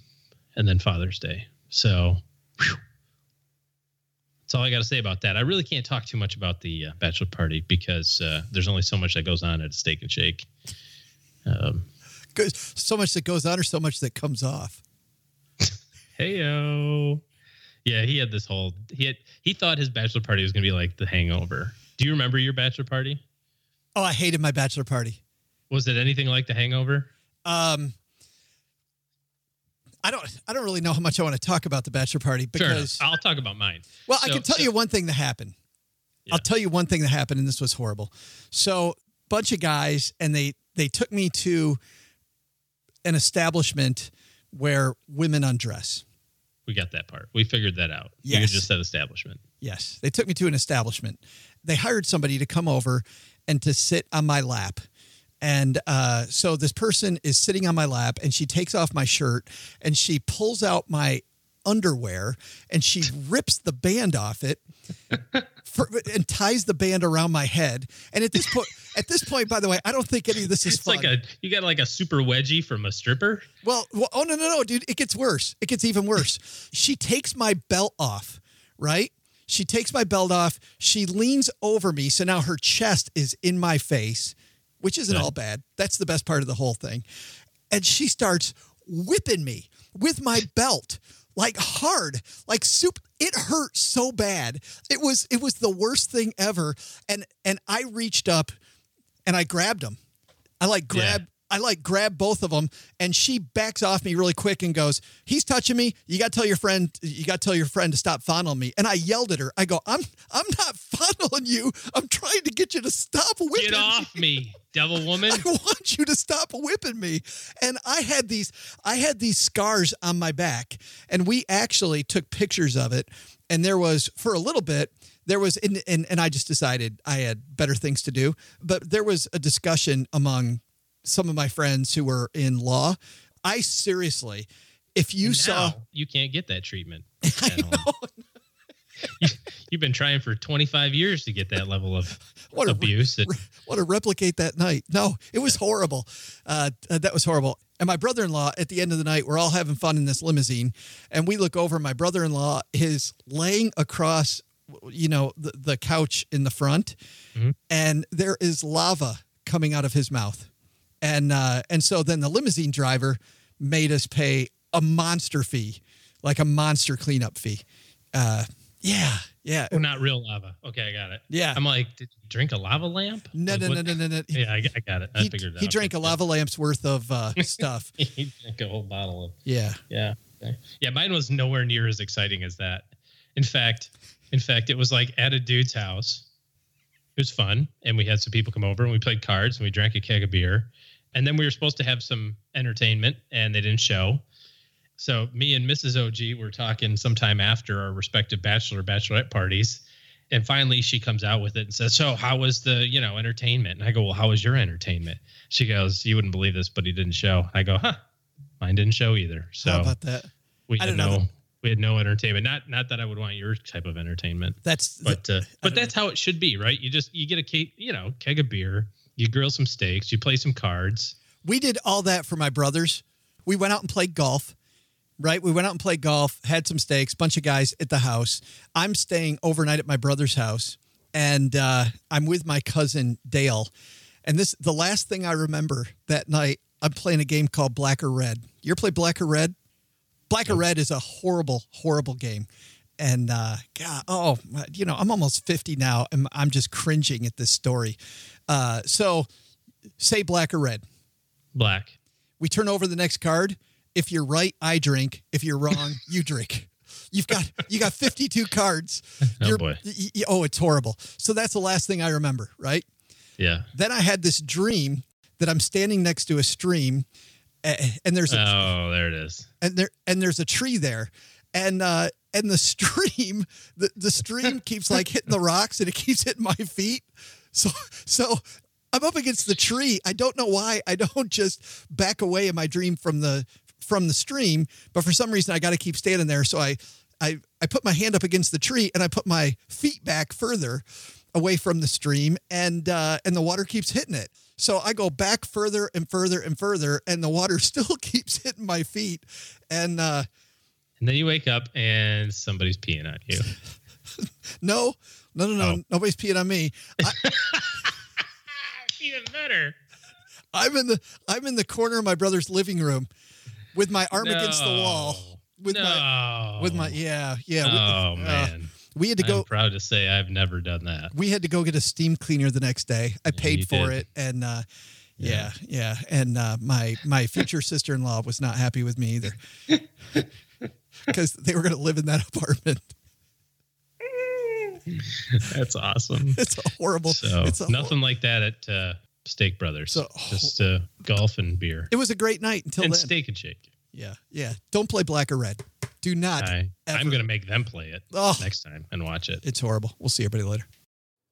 and then Father's Day. So, whew. that's all I got to say about that. I really can't talk too much about the uh, bachelor party because uh, there's only so much that goes on at a steak and shake. Um, So much that goes on, or so much that comes off. Heyo. Yeah, he had this whole he had he thought his bachelor party was gonna be like the hangover. Do you remember your bachelor party? Oh, I hated my bachelor party. Was it anything like the hangover? Um, I don't. I don't really know how much I want to talk about the bachelor party because. I'll talk about mine. Well, I can tell so- you one thing that happened. Yeah. I'll tell you one thing that happened, and this was horrible. So, bunch of guys, and they they took me to an establishment where women undress. We got that part. We figured that out. You Yes. just said establishment. Yes, they took me to an establishment. They hired somebody to come over and to sit on my lap. And uh, so this person is sitting on my lap, and she takes off my shirt and she pulls out my underwear and she rips the band off it for, and ties the band around my head. And at this point, at this point, by the way, I don't think any of this is It's fun. like a you got like a super wedgie from a stripper. Well, well, oh no, no, no, dude! It gets worse. It gets even worse. she takes my belt off, right? She takes my belt off. She leans over me, so now her chest is in my face, which isn't Yeah. all bad. That's the best part of the whole thing. And she starts whipping me with my belt, like hard, like soup. It hurt so bad. It was it was the worst thing ever. And and I reached up and I grabbed him. I like Yeah. grab I like grab both of them and she backs off me really quick and goes, "He's touching me. You got to tell your friend you got to tell your friend to stop fondling me." And I yelled at her. I go, "I'm I'm not fondling you. I'm trying to get you to stop whipping me. Get off me, devil woman. I want you to stop whipping me. And I had these I had these scars on my back and we actually took pictures of it and there was for a little bit there was and, and and I just decided I had better things to do, but there was a discussion among some of my friends who were in law. I seriously if you And saw you can't get that treatment. I know. You, you've been trying for 25 years to get that level of What a- abuse. That, want to replicate that night. No, it was horrible. Uh, uh, that was horrible. And my brother in law, at the end of the night, we're all having fun in this limousine. And we look over, my brother in law is laying across, you know, the, the couch in the front, Mhm. and there is lava coming out of his mouth. And, uh, and so then the limousine driver made us pay a monster fee, like a monster cleanup fee. Uh, yeah, yeah. oh, not real lava. Okay, I got it. Yeah. I'm like, did you drink a lava lamp? No, Like, no, no, no, no, no. Yeah, I, I got it. I He, figured it he out. drank a lava lamp's worth of uh, stuff. he drank a whole bottle of Yeah. Yeah. Okay. Yeah, mine was nowhere near as exciting as that. In fact, in fact, it was like at a dude's house. It was fun, and we had some people come over and we played cards and we drank a keg of beer, and then we were supposed to have some entertainment, and they didn't show. So me and Mrs. OG were talking sometime after our respective bachelor bachelorette parties, and finally she comes out with it and says, "So how was the you know entertainment?" And I go, "Well, how was your entertainment?" She goes, "You wouldn't believe this, but he didn't show." I go, "Huh, mine didn't show either." So How about that? we I had don't know we had no entertainment. Not not that I would want your type of entertainment, That's but uh, but that's how it should be, right? You just you get a cake, you know, keg of beer, you grill some steaks, you play some cards. we did all that for my brothers. We went out and played golf, right? We went out and played golf, had some steaks, bunch of guys at the house. I'm staying overnight at my brother's house, and uh, I'm with my cousin Dale. And this, the last thing I remember that night, I'm playing a game called Black or Red. You ever play Black or Red? Black or Red is a horrible, horrible game. And uh, God, oh, you know, I'm almost 50 now, and I'm just cringing at this story. Uh, so, say Black or Red. Black. We turn over the next card. If you're right, I drink. If you're wrong, you drink. You've got you got 52 cards. Oh, You're- boy. y- y- oh, it's horrible. So that's the last thing I remember, right? Yeah. Then I had this dream that I'm standing next to a stream, and there's a Oh, there it is. and there and there's a tree there and uh and the stream the, the stream keeps like hitting the rocks and it keeps hitting my feet so so i'm up against the tree i don't know why i don't just back away in my dream from the from the stream but for some reason i got to keep standing there so i i i put my hand up against the tree and i put my feet back further away from the stream and uh and the water keeps hitting it so I go back further and further and further, and the water still keeps hitting my feet. And uh, And then you wake up and somebody's peeing on you. no, no, no, no, nobody's peeing on me. I, Even better. I'm in the I'm in the corner of my brother's living room with my arm against the wall. With my with my yeah yeah. Oh uh, man. we had to go. I'm proud to say I've never done that. we had to go get a steam cleaner the next day. I paid you for did. it, and uh, yeah, yeah, and uh, my my future sister in law was not happy with me either because they were going to live in that apartment. That's awesome. It's a horrible. So it's a hor- nothing like that at uh, Steak Brothers. So- Just uh, golf and beer It was a great night until and then. steak and shake. Yeah, yeah. Don't play black or red. Do not. I, I'm going to make them play it Oh. next time and watch it. It's horrible. We'll see everybody later.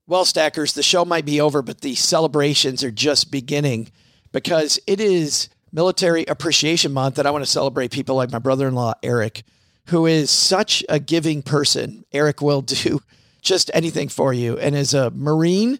Well, Stackers, the show might be over, but the celebrations are just beginning because it is Military Appreciation Month, and I want to celebrate people like my brother in law, Eric, who is such a giving person. Eric will do just anything for you. And as a Marine,